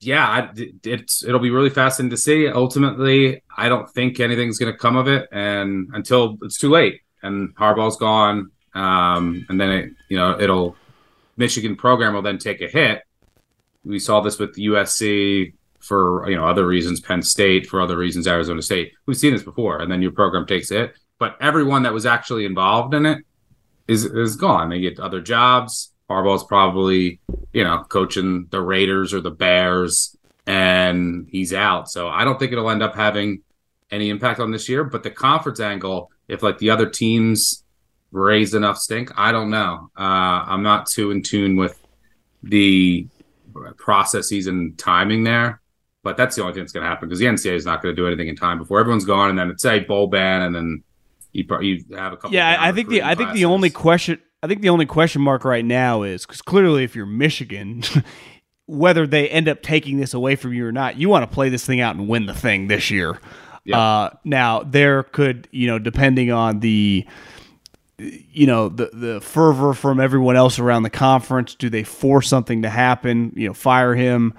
yeah, I, it's it'll be really fascinating to see. Ultimately, I don't think anything's going to come of it, and until it's too late, and Harbaugh's gone, um, and then it, you know it'll Michigan program will then take a hit. We saw this with USC for you know other reasons, Penn State for other reasons, Arizona State. We've seen this before, and then your program takes it. But everyone that was actually involved in it is is gone. They get other jobs Harbaugh's probably, you know, coaching the Raiders or the Bears, and he's out. So I don't think it'll end up having any impact on this year. But the conference angle, if like the other teams raise enough stink, I don't know. Uh, I'm not too in tune with the processes and timing there. But that's the only thing that's going to happen because the NCAA is not going to do anything in time before everyone's gone, and then it's a bowl ban, and then you, you have a couple.
Yeah, I think the I think the only question I think the only question mark right now is because clearly, if you're Michigan, whether they end up taking this away from you or not, you want to play this thing out and win the thing this year. Yeah. Uh, now, there could, you know, depending on the, you know, the the fervor from everyone else around the conference, do they force something to happen? You know, fire him.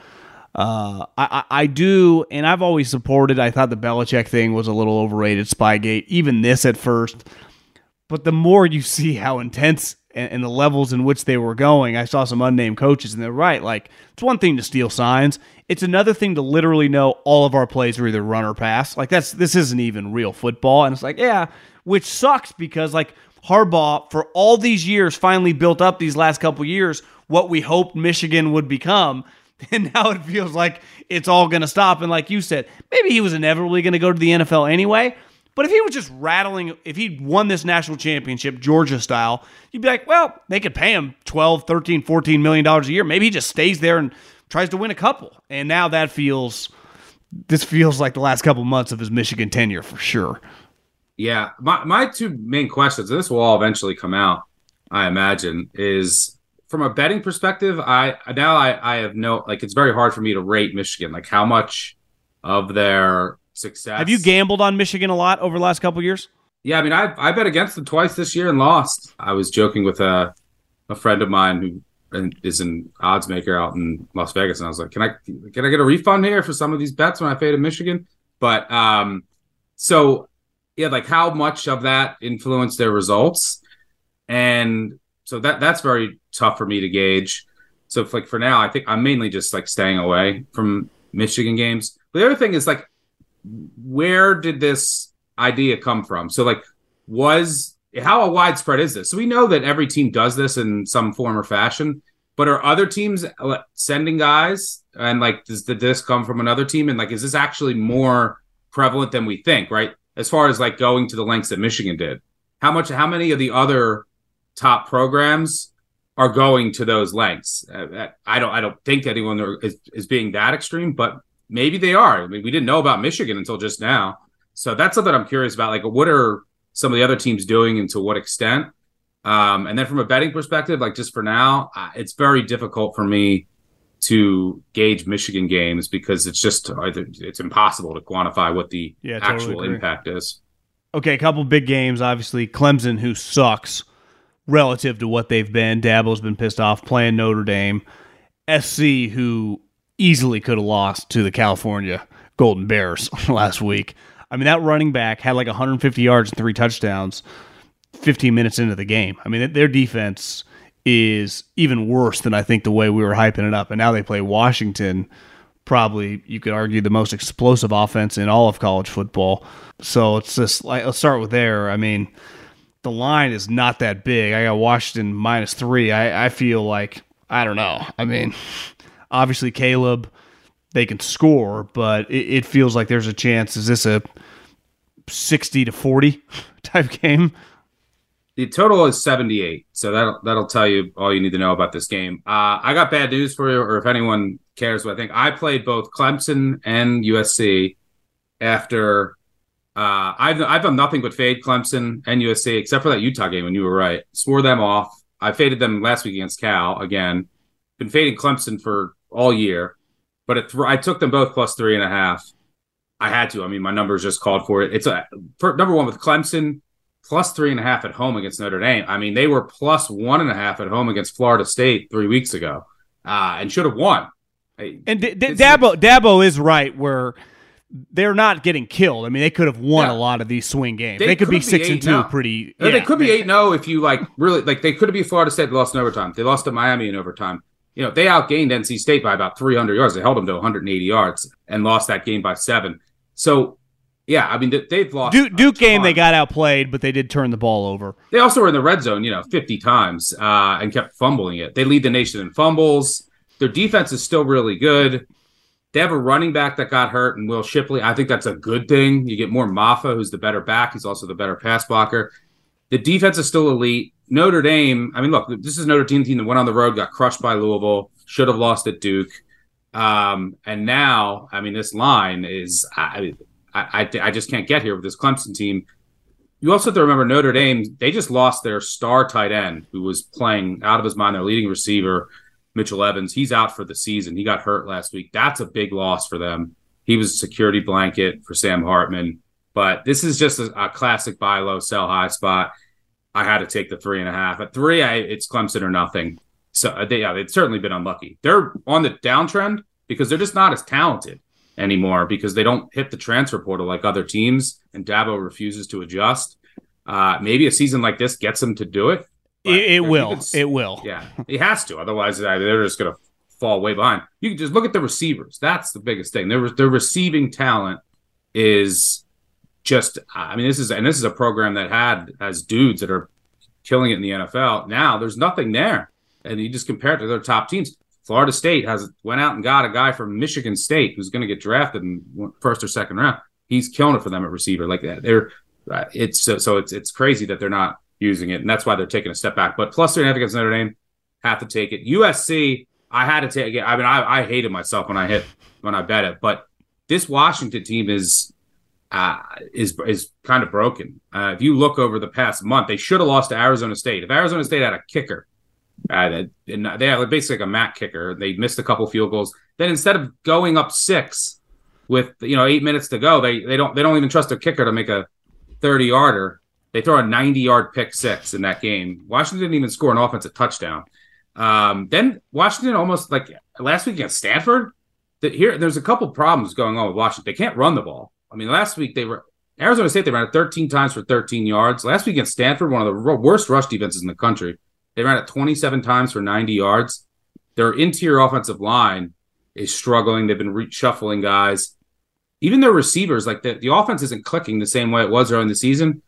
Uh, I, I do, and I've always supported. I thought the Belichick thing was a little overrated. Spygate, even this at first. But the more you see how intense and, and, the levels in which they were going, I saw some unnamed coaches, and they're right. Like, it's one thing to steal signs, it's another thing to literally know all of our plays are either run or pass. Like, that's this isn't even real football. And it's like, yeah, which sucks because, like, Harbaugh, for all these years, finally built up these last couple years what we hoped Michigan would become. And now it feels like it's all going to stop. And like you said, maybe he was inevitably going to go to the NFL anyway. But if he was just rattling, if he won this national championship, Georgia style, you'd be like, well, they could pay him 12, 13, 14 million dollars a year. Maybe he just stays there and tries to win a couple. And now that feels, this feels like the last couple months of his Michigan tenure for sure.
Yeah. My, my two main questions, and this will all eventually come out, I imagine, is from a betting perspective, I now I, I have no, like, it's very hard for me to rate Michigan. Like, how much of their success.
Have you gambled on Michigan a lot over the last couple years?
Yeah, I mean, I I bet against them twice this year and lost. I was joking with a a friend of mine who is an odds maker out in Las Vegas, and I was like, "Can I can I get a refund here for some of these bets when I faded Michigan?" But um, so yeah, like how much of that influenced their results, and so that that's very tough for me to gauge. So if, like for now, I think I'm mainly just like staying away from Michigan games. But the other thing is like where did this idea come from? So, like, was how widespread is this? So we know that every team does this in some form or fashion, but are other teams sending guys? And like, does did this come from another team? And like, is this actually more prevalent than we think? Right, as far as like going to the lengths that Michigan did. How much? How many of the other top programs are going to those lengths? Uh, I don't. I don't think anyone is, is being that extreme, but maybe they are. I mean, we didn't know about Michigan until just now. So that's something I'm curious about. Like, what are some of the other teams doing and to what extent? Um, and then from a betting perspective, like just for now, uh, it's very difficult for me to gauge Michigan games because it's just it's impossible to quantify what the yeah, actual impact is.
Okay, a couple big games. Obviously, Clemson, who sucks relative to what they've been. Dabo's been pissed off playing Notre Dame. SC, who easily could have lost to the California Golden Bears last week. I mean, that running back had like 150 yards and three touchdowns 15 minutes into the game. I mean, their defense is even worse than I think the way we were hyping it up. And now they play Washington, probably you could argue the most explosive offense in all of college football. So it's just like let's start with there. I mean, the line is not that big. I got Washington minus three. I, I feel like I don't know. I mean, Obviously, Caleb, they can score, but it, it feels like there's a chance. Is this a 60 to 40 type game?
The total is 78. So that'll that'll tell you all you need to know about this game. Uh, I got bad news for you, or if anyone cares what I think. I played both Clemson and USC after uh, I've I've done nothing but fade Clemson and USC except for that Utah game when you were right. Swore them off. I faded them last week against Cal again. Been fading Clemson for all year, but it th- I took them both plus three and a half. I had to. I mean, my numbers just called for it. It's a for, number one with Clemson plus three and a half at home against Notre Dame. I mean, they were plus one and a half at home against Florida State three weeks ago, uh, and should have won.
And D- D- Dabo Dabo is right where they're not getting killed. I mean, they could have won
Yeah.
a lot of these swing games. They, could, be six and two,
8-0.
pretty.
No, they could be eight. eight zero if you like really like they could have beat Florida State. They lost in overtime. They lost to Miami in overtime. You know they outgained NC State by about three hundred yards. They held them to one hundred and eighty yards and lost that game by seven. So yeah, I mean they- they've lost.
Duke, Duke game they got outplayed, but they did turn the ball over.
They also were in the red zone, you know, 50 times uh, and kept fumbling it. They lead the nation in fumbles. Their defense is still really good. They have a running back that got hurt, and Will Shipley. I think that's a good thing. You get more Mafah, who's the better back. He's also the better pass blocker. The defense is still elite. Notre Dame. I mean, look, this is Notre Dame team that went on the road, got crushed by Louisville, should have lost at Duke, um, and now, I mean, this line is. I, I, I, I just can't get here with this Clemson team. You also have to remember Notre Dame, they just lost their star tight end who was playing out of his mind, their leading receiver, Mitchell Evans. He's out for the season. He got hurt last week. That's a big loss for them. He was a security blanket for Sam Hartman. But this is just a, a classic buy low, sell high spot. I had to take the three and a half. At three, I, it's Clemson or nothing. So uh, they, yeah, they've certainly been unlucky. They're on the downtrend because they're just not as talented anymore because they don't hit the transfer portal like other teams, and Dabo refuses to adjust. Uh, maybe a season like this gets them to do it.
It, it will. It will.
Yeah, he has to. Otherwise, uh, they're just going to fall way behind. You can just look at the receivers. That's the biggest thing. Their their receiving talent is just. I mean, this is and this is a program that had as dudes that are killing it in the NFL. Now there's nothing there, and you just compare it to their top teams. Florida State has went out and got a guy from Michigan State who's going to get drafted in first or second round. He's killing it for them at receiver. Like that, they're uh, it's so, so it's it's crazy that they're not using it, and that's why they're taking a step back. But plus three and a half against Notre Dame, have to take it. USC, I had to take it. I mean, I, I hated myself when I hit when I bet it, but this Washington team is uh, is is kind of broken. Uh, if you look over the past month, they should have lost to Arizona State. If Arizona State had a kicker, uh, that- and they had basically like a mat kicker, they missed a couple field goals. Then instead of going up six with you know eight minutes to go, they they don't they don't even trust their kicker to make a thirty yarder. They throw a ninety yard pick six in that game. Washington didn't even score an offensive touchdown. Um, then Washington almost like last week against Stanford. That here, there's a couple problems going on with Washington. They can't run the ball. I mean, last week they were Arizona State. They ran it 13 times for 13 yards. Last week against Stanford, one of the worst rush defenses in the country. They ran it 27 times for 90 yards. Their interior offensive line is struggling. They've been reshuffling guys. Even their receivers, like the, the offense isn't clicking the same way it was during the season.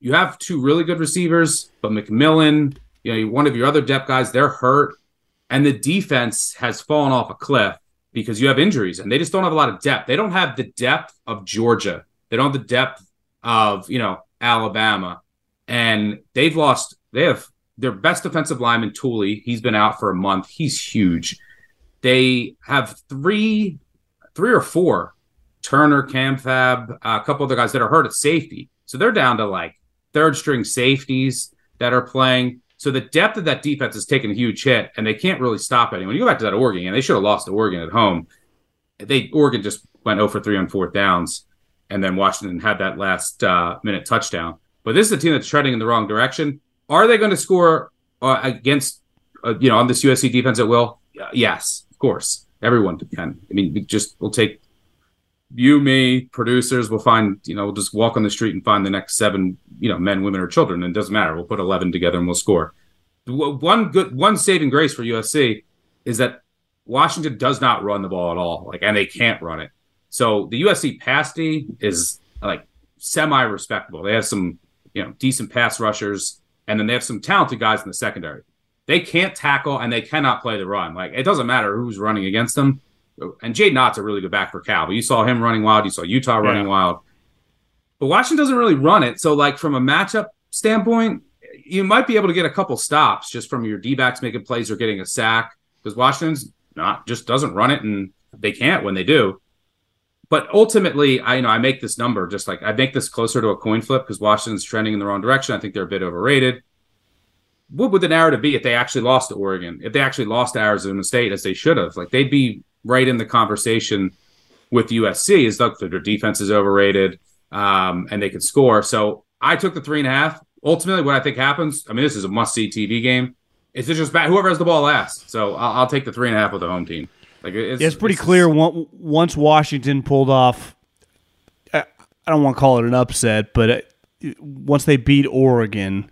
You have two really good receivers, but McMillan, you know, one of your other depth guys, they're hurt. And the defense has fallen off a cliff because you have injuries and they just don't have a lot of depth. They don't have the depth of Georgia. They don't have the depth of, you know, Alabama. And they've lost, they have their best defensive lineman, Tuli. He's been out for a month. He's huge. They have three, three or four Turner, Camfab, a couple other guys that are hurt at safety. So they're down to like third string safeties that are playing. So the depth of that defense is taking a huge hit, and they can't really stop anyone. You go back to that Oregon, and they should have lost to Oregon at home. They Oregon just went 0 for 3 on fourth downs, and then Washington had that last uh, minute touchdown. But this is a team that's treading in the wrong direction. Are they going to score uh, against, uh, you know, on this USC defense at will? Yes, of course. Everyone can. I mean, we just we'll take you, me, producers. We'll find, you know, we'll just walk on the street and find the next seven, you know, men, women, or children. And it doesn't matter. We'll put eleven together and we'll score. One good, one saving grace for USC is that Washington does not run the ball at all. Like, and they can't run it. So the USC pass D is like semi respectable. They have some, you know, decent pass rushers, and then they have some talented guys in the secondary. They can't tackle and they cannot play the run. Like it doesn't matter who's running against them. And Jaydn Ott's a really good back for Cal, but you saw him running wild. You saw Utah running
Yeah.
wild. But Washington doesn't really run it. So, like from a matchup standpoint, you might be able to get a couple stops just from your D backs making plays or getting a sack because Washington's not just doesn't run it and they can't when they do. But ultimately, I you know I make this number just like I make this closer to a coin flip because Washington's trending in the wrong direction. I think they're a bit overrated. What would the narrative be if they actually lost to Oregon? If they actually lost to Arizona State as they should have? Like they'd be right in the conversation with USC. Is that their defense is overrated um, and they can score. So I took the three and a half. Ultimately, what I think happens, I mean, this is a must see TV game. It's just bad. Whoever has the ball last. So I'll, I'll take the three and a half with the home team. Like it's,
yeah, it's pretty it's, clear. Once Washington pulled off, I don't want to call it an upset, but uh, once they beat Oregon,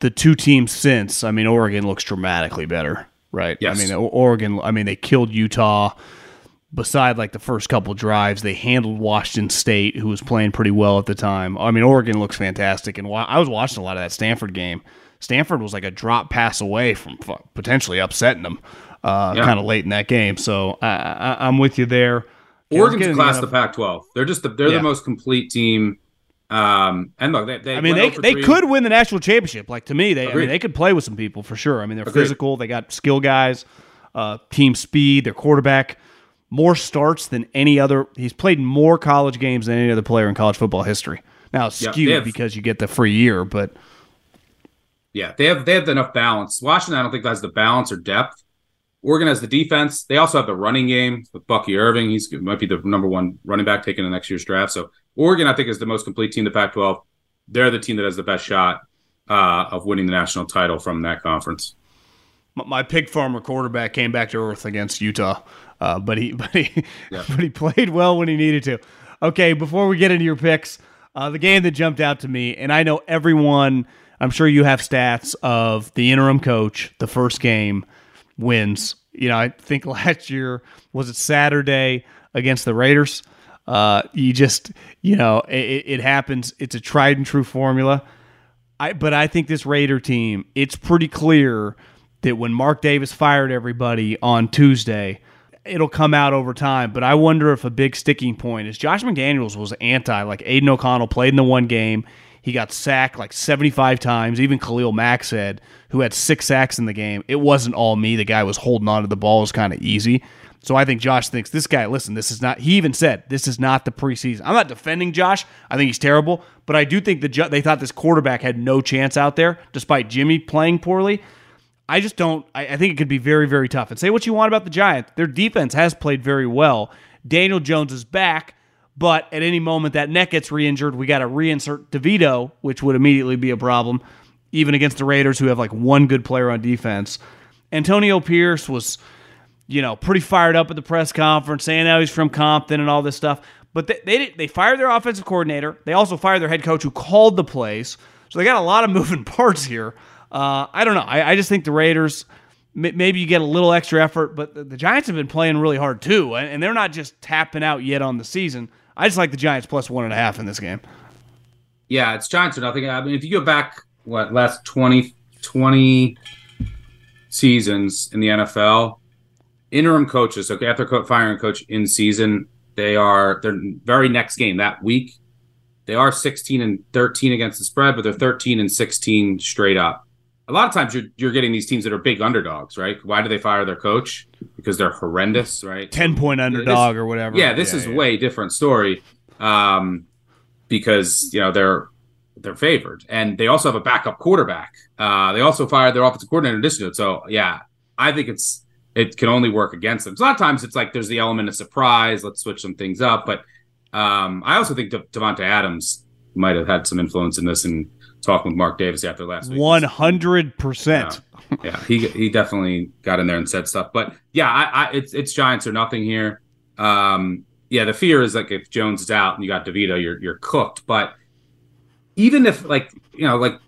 the two teams since, I mean, Oregon looks dramatically better, right?
Yes.
I mean, Oregon. I mean, they killed Utah beside like the first couple drives, they handled Washington State, who was playing pretty well at the time. I mean, Oregon looks fantastic, and I was watching a lot of that Stanford game. Stanford was like a drop pass away from potentially upsetting them, uh, yeah. kind of late in that game. So I, am with you there.
Oregon's class the, the Pac-12. They're just the, they're yeah. the most complete team. Um, and look, they, they
I mean, they they could win the national championship. Like to me, they Agreed. I mean they could play with some people for sure. I mean, they're Agreed. physical. They got skill guys, uh, team speed. Their quarterback more starts than any other. He's played more college games than any other player in college football history. Now skewed have, because you get the free year, but
yeah, they have they have enough balance. Washington, I don't think has the balance or depth. Oregon has the defense. They also have the running game with Bucky Irving. He's might be the number one running back taken in next year's draft. So Oregon, I think, is the most complete team. The Pac-12. They're the team that has the best shot uh, of winning the national title from that conference.
My pig farmer quarterback came back to earth against Utah. Uh, but he but he yeah. but he played well when he needed to. Okay, before we get into your picks, uh, the game that jumped out to me, and I know everyone. I'm sure you have stats of the interim coach. The first game wins. You know, I think last year was it Saturday against the Raiders. Uh, you just, you know, it, it happens. It's a tried and true formula. I, but I think this Raider team, it's pretty clear that when Mark Davis fired everybody on Tuesday, it'll come out over time. But I wonder if a big sticking point is Josh McDaniels was anti. Like Aidan O'Connell played in the one game. He got sacked like 75 times. Even Khalil Mack said, who had six sacks in the game, it wasn't all me. The guy was holding on to the ball. It was kind of easy. So I think Josh thinks this guy, listen, this is not, he even said, this is not the preseason. I'm not defending Josh. I think he's terrible, but I do think the they thought this quarterback had no chance out there despite Jimmy playing poorly. I just don't. I, I, think it could be very, very tough. And say what you want about the Giants, their defense has played very well. Daniel Jones is back, but at any moment that neck gets re-injured, we got to reinsert DeVito, which would immediately be a problem, even against the Raiders, who have like one good player on defense. Antonio Pierce was, you know, pretty fired up at the press conference, saying how he's from Compton and all this stuff. But they they, they fired their offensive coordinator. They also fired their head coach, who called the plays. So they got a lot of moving parts here. Uh, I don't know. I, I, just think the Raiders, maybe you get a little extra effort, but the, Giants have been playing really hard too, and, they're not just tapping out yet on the season. I just like the Giants plus one and a half in this game.
Yeah, it's Giants or nothing. I mean, if you go back, what, last 20, 20 seasons in the NFL, interim coaches, okay, after firing coach in season, they are their very next game that week. They are 16 and 13 against the spread, but they're 13 and 16 straight up a lot of times you're you're getting these teams that are big underdogs, right? Why do they fire their coach? Because they're horrendous, right?
Ten point underdog this, or whatever.
Yeah, this yeah, is yeah. way different story. Um, because you know they're they're favored, and they also have a backup quarterback. Uh, they also fired their offensive coordinator in addition to it. So yeah, I think it's it can only work against them. So a lot of times it's like there's the element of surprise. Let's switch some things up, but um, I also think De- Davante Adams might have had some influence in this and talking with Mark Davis after last week.
One hundred percent.
Yeah, he he definitely got in there and said stuff. But yeah, I, I it's it's Giants or nothing here. Um, yeah, the fear is like if Jones is out and you got DeVito, you're you're cooked. But even if like you know like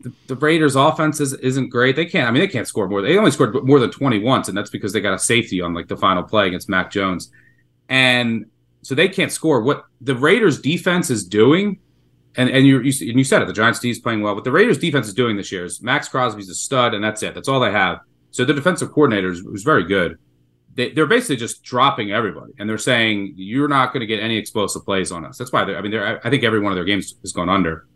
the, the Raiders' offense is, isn't great, they can't. I mean, they can't score more. They only scored more than twenty once, and that's because they got a safety on like the final play against Mac Jones, and so they can't score. What the Raiders' defense is doing and and you, you you said it. The Giants' D is playing well. What the Raiders' defense is doing this year is Maxx Crosby's a stud, and that's it. That's all they have. So the defensive coordinator is, very good. They, they're basically just dropping everybody, and they're saying you're not going to get any explosive plays on us. That's why. I mean, I think every one of their games has gone under.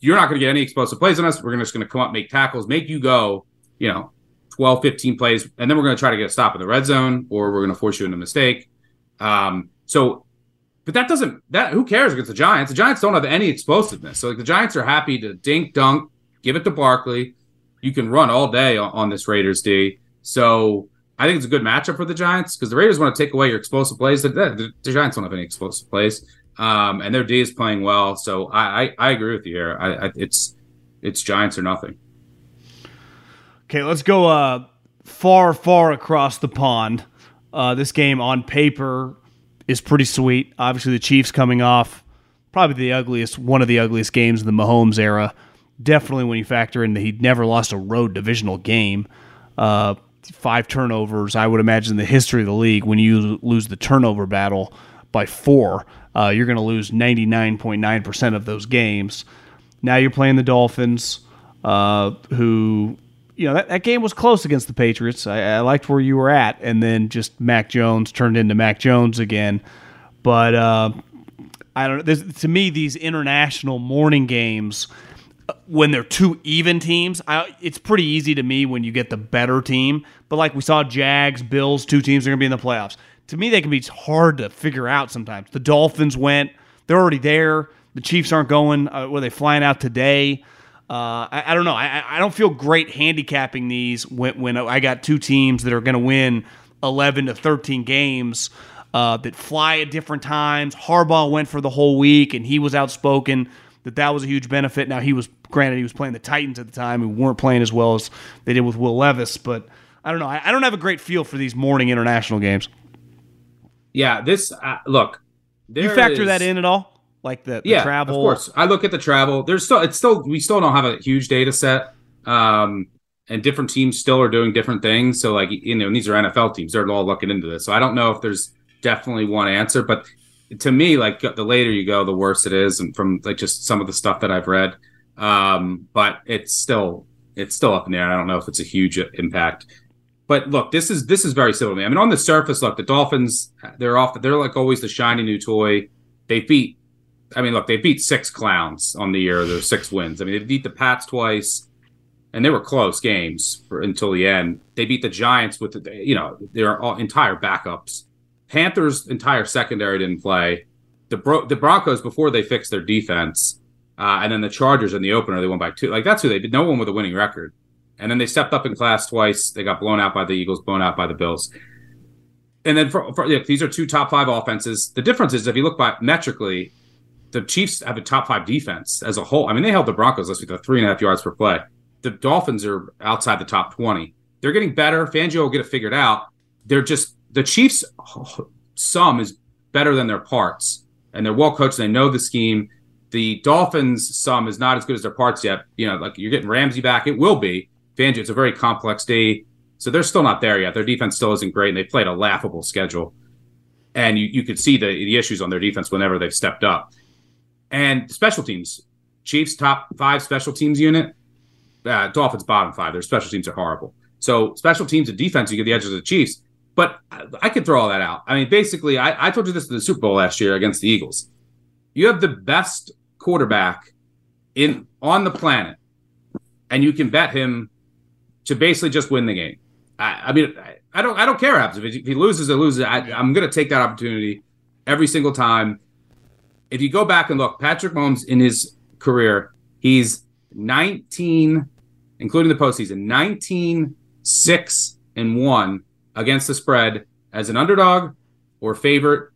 you're not going to get any explosive plays on us. We're just going to come up, make tackles, make you go, you know, 12, 15 plays, and then we're going to try to get a stop in the red zone, or we're going to force you into a mistake. Um, so, but that doesn't that who cares against the Giants? The Giants don't have any explosiveness. So like the Giants are happy to dink dunk, give it to Barkley. You can run all day on, on this Raiders D. So I think it's a good matchup for the Giants because the Raiders want to take away your explosive plays. The, the, the Giants don't have any explosive plays, um, and their D is playing well. So I, I, I agree with you here. I, I, it's it's Giants or nothing.
Okay, let's go uh, far, far across the pond. Uh, this game on paper is pretty sweet. Obviously, the Chiefs coming off probably the ugliest, one of the ugliest games in the Mahomes era. Definitely when you factor in that he'd never lost a road divisional game. Uh, five turnovers. I would imagine the history of the league, when you lose the turnover battle by four, uh, you're going to lose 99.9% of those games. Now you're playing the Dolphins, uh, who you know that, that game was close against the Patriots. I, I, liked where you were at, and then just Mac Jones turned into Mac Jones again. But uh, I don't know. To me, these international morning games, uh, when they're two even teams, I, it's pretty easy to me when you get the better team. But like we saw, Jags, Bills, two teams are going to be in the playoffs. To me, they can be hard to figure out sometimes. The Dolphins went; they're already there. The Chiefs aren't going. Uh, were they flying out today? Uh, I, I, don't know. I, I don't feel great handicapping these when, when I got two teams that are going to win 11 to 13 games uh, that fly at different times. Harbaugh went for the whole week, and he was outspoken that that was a huge benefit. Now, he was, granted, he was playing the Titans at the time who weren't playing as well as they did with Will Levis, but I don't know. I, I don't have a great feel for these morning international games.
Yeah, this, uh, look.
you factor is, that in at all? Like the, the
yeah,
travel.
Of course, I look at the travel. There's still it's still we still don't have a huge data set, um, and different teams still are doing different things. So like you know, these are NFL teams; they're all looking into this. So I don't know if there's definitely one answer, but to me, like the later you go, the worse it is, and from like just some of the stuff that I've read. Um, but it's still it's still up in the air. I don't know if it's a huge impact. But look, this is this is very similar to me. I mean, on the surface, look, the Dolphins they're off. They're like always the shiny new toy. They beat I mean, look, they beat six clowns on the year. There's six wins. I mean, they beat the Pats twice, and they were close games for, until the end. They beat the Giants with, you know, their all, entire backups. Panthers' entire secondary didn't play. The Bro- the Broncos before they fixed their defense, uh, and then the Chargers in the opener they won by two. Like that's who they did. No one with a winning record. And then they stepped up in class twice. They got blown out by the Eagles, blown out by the Bills. And then for, for yeah, these are two top five offenses. The difference is if you look by metrically, the Chiefs have a top five defense as a whole. I mean, they held the Broncos last week to three and a half yards per play. The Dolphins are outside the top 20. They're getting better. Fangio will get it figured out. They're just, the Chiefs' sum is better than their parts, and they're well coached. They know the scheme. The Dolphins' sum is not as good as their parts yet. You know, like you're getting Ramsey back. It will be. Fangio, it's a very complex day. So they're still not there yet. Their defense still isn't great, and they played a laughable schedule. And you, you could see the, the issues on their defense whenever they've stepped up. And special teams, Chiefs top five special teams unit, uh, Dolphins bottom five. Their special teams are horrible. So special teams and defense, you get the edges of the Chiefs. But I could throw all that out. I mean, basically, I, I told you this in the Super Bowl last year against the Eagles. You have the best quarterback in on the planet, and you can bet him to basically just win the game. I, I mean, I, I, don't I don't care what happens if he, if he loses or loses. I, I'm going to take that opportunity every single time if you go back and look, Patrick Mahomes in his career, he's 19, including the postseason, 19, 6, and 1 against the spread as an underdog or favorite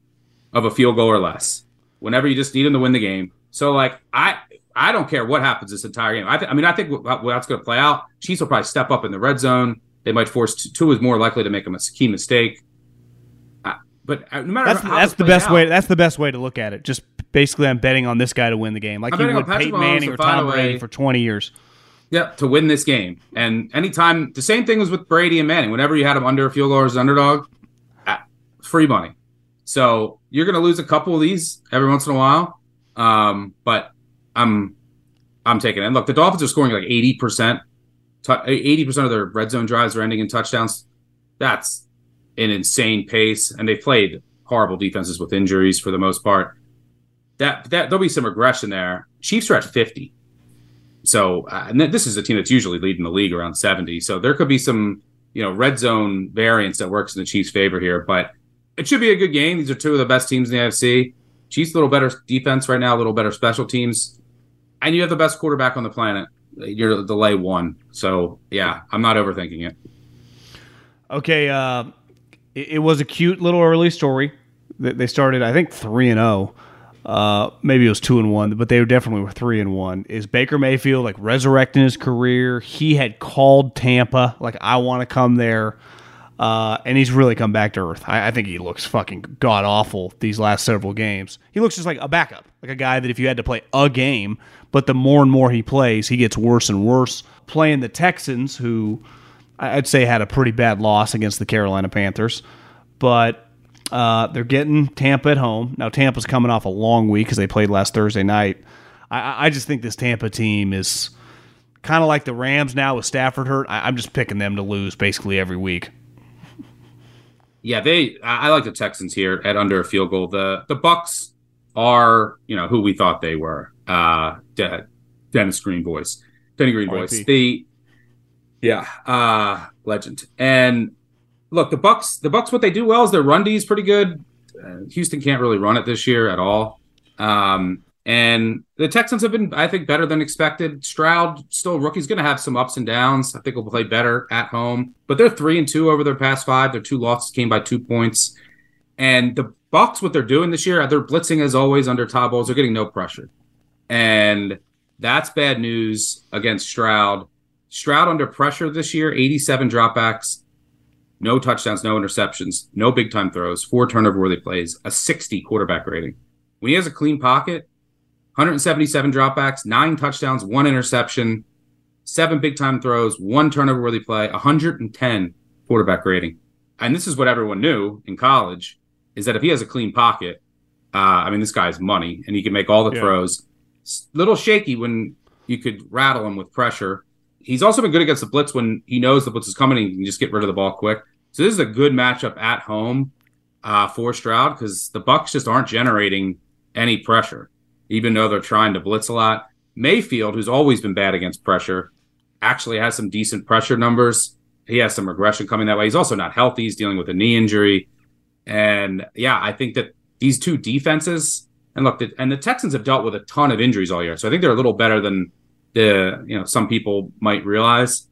of a field goal or less. Whenever you just need him to win the game. So, like, I I don't care what happens this entire game. I, th- I mean, I think what, that's going to play out. Chiefs will probably step up in the red zone. They might force two is more likely to make a key mistake. But uh, no matter
that's,
how
that's the best out, way. That's the best way to look at it. Just basically I'm betting on this guy to win the game, like
I'm
he would Peyton Manning or Tom Brady for 20 years.
Yep, to win this game. And anytime, the same thing was with Brady and Manning. Whenever you had them under a field goal as an underdog, ah, free money. So you're going to lose a couple of these every once in a while. Um, but I'm I'm taking it. And look, the Dolphins are scoring like 80%. 80% of their red zone drives are ending in touchdowns. That's an insane pace. And they played horrible defenses with injuries for the most part that that there'll be some regression there. Chiefs are at 50. So, uh, and this is a team that's usually leading the league around 70. So there could be some, you know, red zone variance that works in the Chiefs' favor here. But it should be a good game. These are two of the best teams in the AFC. Chiefs a little better defense right now, a little better special teams, and you have the best quarterback on the planet. You're the lay one. So yeah, I'm not overthinking it.
Okay, uh, it, it was a cute little early story. They started, I think, three and zero. Oh. Uh, maybe it was two and one, but they definitely were three and one. Is Baker Mayfield like resurrecting his career? He had called Tampa, like I want to come there, uh, and he's really come back to earth. I, I think he looks fucking god awful these last several games. He looks just like a backup, like a guy that if you had to play a game, but the more and more he plays, he gets worse and worse. Playing the Texans, who I'd say had a pretty bad loss against the Carolina Panthers, but uh, they're getting Tampa at home. Now, Tampa's coming off a long week because they played last Thursday night. I, I just think this Tampa team is kind of like the Rams now with Stafford hurt. I, am just picking them to lose basically every week.
Yeah, they. I like the Texans here at under a field goal. The the Bucks are you know who we thought they were. Uh, De- Dennis Green voice, Denny Green voice. The yeah, uh, legend. And look, the Bucks. The Bucks. What they do well is their run D is pretty good. Uh, Houston can't really run it this year at all. Um, and the Texans have been, I think, better than expected. Stroud, still rookie's going to have some ups and downs. I think he'll play better at home, but they're three and two over their past five. Their two losses came by two points. And the Bucks, what they're doing this year, they're blitzing as always under Todd Bowles. They're getting no pressure, and that's bad news against Stroud. Stroud under pressure this year, 87 dropbacks, no touchdowns, no interceptions, no big time throws, four turnover worthy plays, a 60 quarterback rating. When he has a clean pocket, 177 dropbacks, nine touchdowns, one interception, seven big time throws, one turnover worthy play, 110 quarterback rating. And this is what everyone knew in college is that if he has a clean pocket, uh, I mean, this guy's money and he can make all the yeah. throws. Little shaky when you could rattle him with pressure. He's also been good against the blitz when he knows the blitz is coming and he can just get rid of the ball quick. So this is a good matchup at home uh, for Stroud because the Bucks just aren't generating any pressure, even though they're trying to blitz a lot. Mayfield, who's always been bad against pressure, actually has some decent pressure numbers. He has some regression coming that way. He's also not healthy. He's dealing with a knee injury, and yeah, I think that these two defenses and look, the, and the Texans have dealt with a ton of injuries all year, so I think they're a little better than the you know some people might realize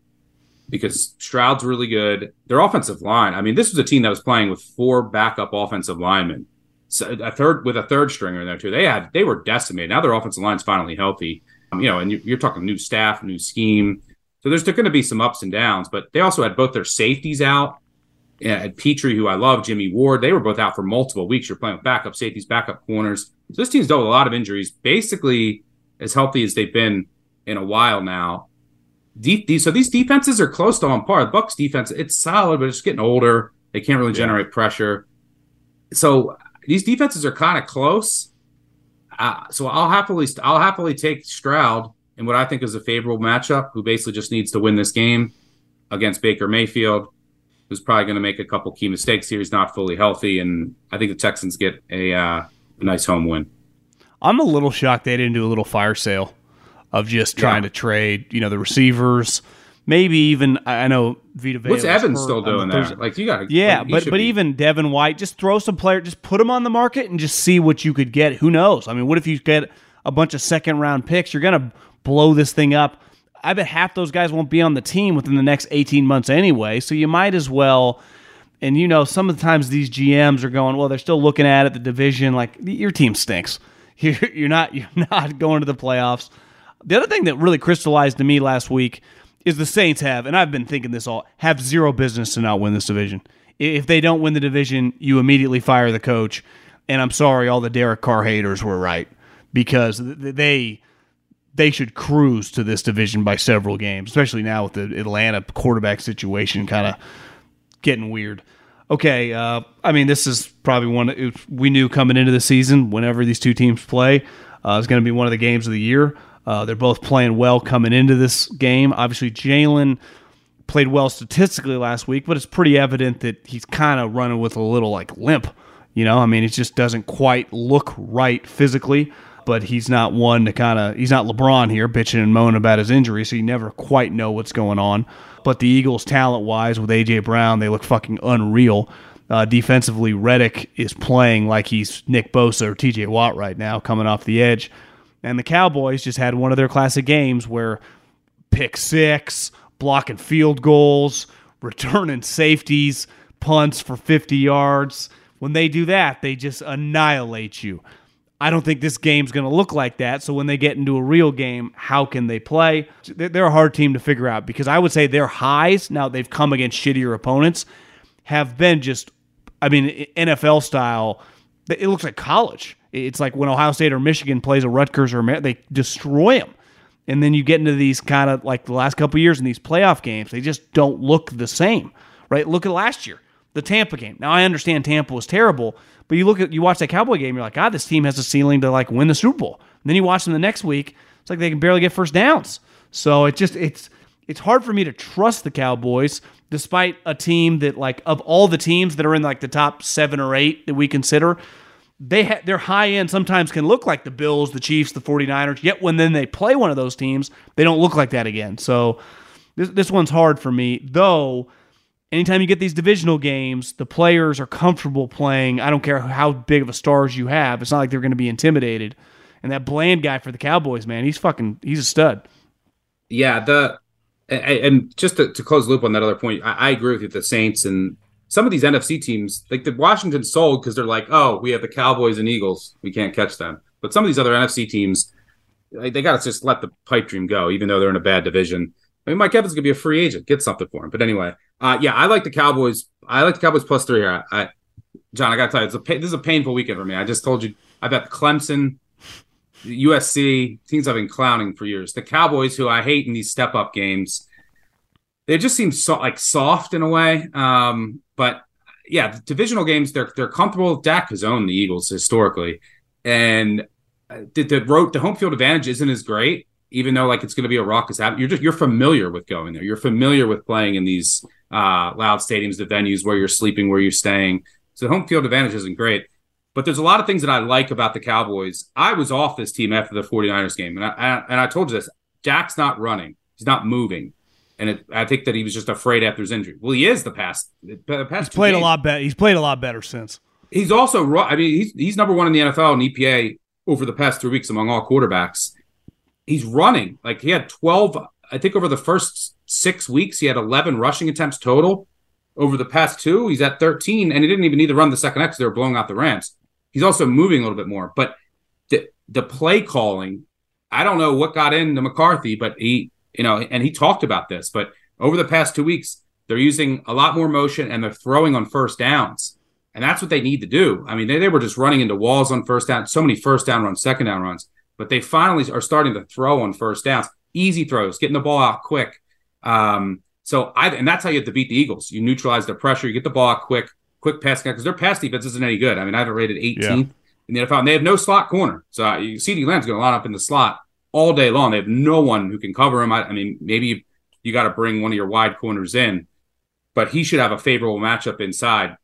because Stroud's really good. Their offensive line, I mean, this was a team that was playing with four backup offensive linemen, so a third with a third stringer in there too. They had they were decimated. Now their offensive line's finally healthy. Um, you know, and you're talking new staff, new scheme. So there's going to be some ups and downs, but they also had both their safeties out. Yeah, Pitre, who I love, Jimmy Ward, they were both out for multiple weeks. You're playing with backup safeties, backup corners. So this team's dealt with a lot of injuries, basically as healthy as they've been in a while now so these defenses are close to on par. The Bucks defense, it's solid, but it's getting older. They can't really generate pressure. So these defenses are kind of close. Uh, so I'll happily I'll happily take Stroud in what I think is a favorable matchup, who basically just needs to win this game against Baker Mayfield, who's probably going to make a couple key mistakes here. He's not fully healthy, and I think the Texans get a, uh, a nice home win.
I'm a little shocked they didn't do a little fire sale of just trying yeah. to trade, you know, the receivers. Maybe even I know Vita Vea.
What's Evans still doing there? Like you got to
yeah,
like,
but but be. even Devin White, just throw some player, just put them on the market and just see what you could get. Who knows? I mean, what if you get a bunch of second round picks? You're gonna blow this thing up. I bet half those guys won't be on the team within the next 18 months anyway. So you might as well. And you know, some of the times these GMs are going, well, they're still looking at it, the division. Like your team stinks. You're, you're not you're not going to the playoffs. The other thing that really crystallized to me last week is the Saints have, and I've been thinking this all, have zero business to not win this division. If they don't win the division, you immediately fire the coach. And I'm sorry, all the Derek Carr haters were right because they they should cruise to this division by several games, especially now with the Atlanta quarterback situation kind of getting weird. Okay, uh, I mean this is probably one we knew coming into the season. Whenever these two teams play, uh, it's going to be one of the games of the year. Uh, they're both playing well coming into this game. Obviously, Jalen played well statistically last week, but it's pretty evident that he's kind of running with a little like limp. You know, I mean, it just doesn't quite look right physically. but he's not one to kind of he's not LeBron here bitching and moaning about his injury, so you never quite know what's going on. But the Eagles, talent wise, with AJ Brown, they look fucking unreal. Uh, defensively, Reddick is playing like he's Nick Bosa or TJ Watt right now, coming off the edge. And the Cowboys just had one of their classic games where pick six, blocking field goals, returning safeties, punts for 50 yards. When they do that, they just annihilate you. I don't think this game's going to look like that. So when they get into a real game, how can they play? They're a hard team to figure out because I would say their highs, now they've come against shittier opponents, have been just, I mean, NFL style. It looks like college. It's like when Ohio State or Michigan plays a Rutgers or they destroy them. And then you get into these kind of like the last couple years in these playoff games, they just don't look the same, right? Look at last year, the Tampa game. Now I understand Tampa was terrible, but you look at you watch that Cowboy game, you're like, God, this team has a ceiling to like win the Super Bowl. And then you watch them the next week, it's like they can barely get first downs. So it just it's it's hard for me to trust the Cowboys, despite a team that like of all the teams that are in like the top seven or eight that we consider, they ha- their high end sometimes can look like the Bills, the Chiefs, the 49ers. Yet when then they play one of those teams, they don't look like that again. So this this one's hard for me. Though anytime you get these divisional games, the players are comfortable playing. I don't care how big of a stars you have. It's not like they're going to be intimidated. And that Bland guy for the Cowboys, man, he's fucking he's a stud.
Yeah, the and just to, to close loop on that other point, I, I agree with you. The Saints and some of these NFC teams, like the Washington sold because they're like, oh, we have the Cowboys and Eagles, we can't catch them. But some of these other NFC teams, they, they got to just let the pipe dream go, even though they're in a bad division. I mean, Mike Evans could be a free agent, get something for him. But anyway, uh, yeah, I like the Cowboys. I like the Cowboys plus three here. I, I, John, I got to tell you, it's a this is a painful weekend for me. I just told you, I bet Clemson, USC teams I've been clowning for years. The Cowboys, who I hate in these step up games, they just seem so like soft in a way. Um, but yeah, the divisional games they're they're comfortable. Dak has owned the Eagles historically, and uh, the the road the home field advantage isn't as great. Even though like it's going to be a raucous atmosphere, you're just you're familiar with going there. You're familiar with playing in these uh, loud stadiums, the venues where you're sleeping, where you're staying. So the home field advantage isn't great. But there's a lot of things that I like about the Cowboys. I was off this team after the 49ers game, and I, and I told you this: Dak's not running, he's not moving. And it, I think that he was just afraid after his injury. Well, he is the past. The past
he's played games. a lot better. He's played a lot better since.
He's also. I mean, he's he's number one in the NFL in EPA over the past three weeks among all quarterbacks. He's running like he had twelve. I think over the first six weeks he had eleven rushing attempts total. Over the past two, he's at thirteen, and he didn't even need to run the second X. They were blowing out the Rams. He's also moving a little bit more, but the the play calling. I don't know what got into McCarthy, but he you know, and he talked about this, but over the past two weeks, they're using a lot more motion and they're throwing on first downs. And that's what they need to do. I mean, they, they were just running into walls on first down, so many first down runs, second down runs, but they finally are starting to throw on first downs, easy throws, getting the ball out quick. Um, so I, and that's how you have to beat the Eagles. You neutralize the pressure, you get the ball out quick, quick pass because their pass defense isn't any good. I mean, I have it rated 18th yeah. in the NFL, and they have no slot corner. So uh, CeeDee Lamb's going to line up in the slot all day long. They have no one who can cover him. I, I mean, maybe you got to bring one of your wide corners in, but he should have a favorable matchup inside.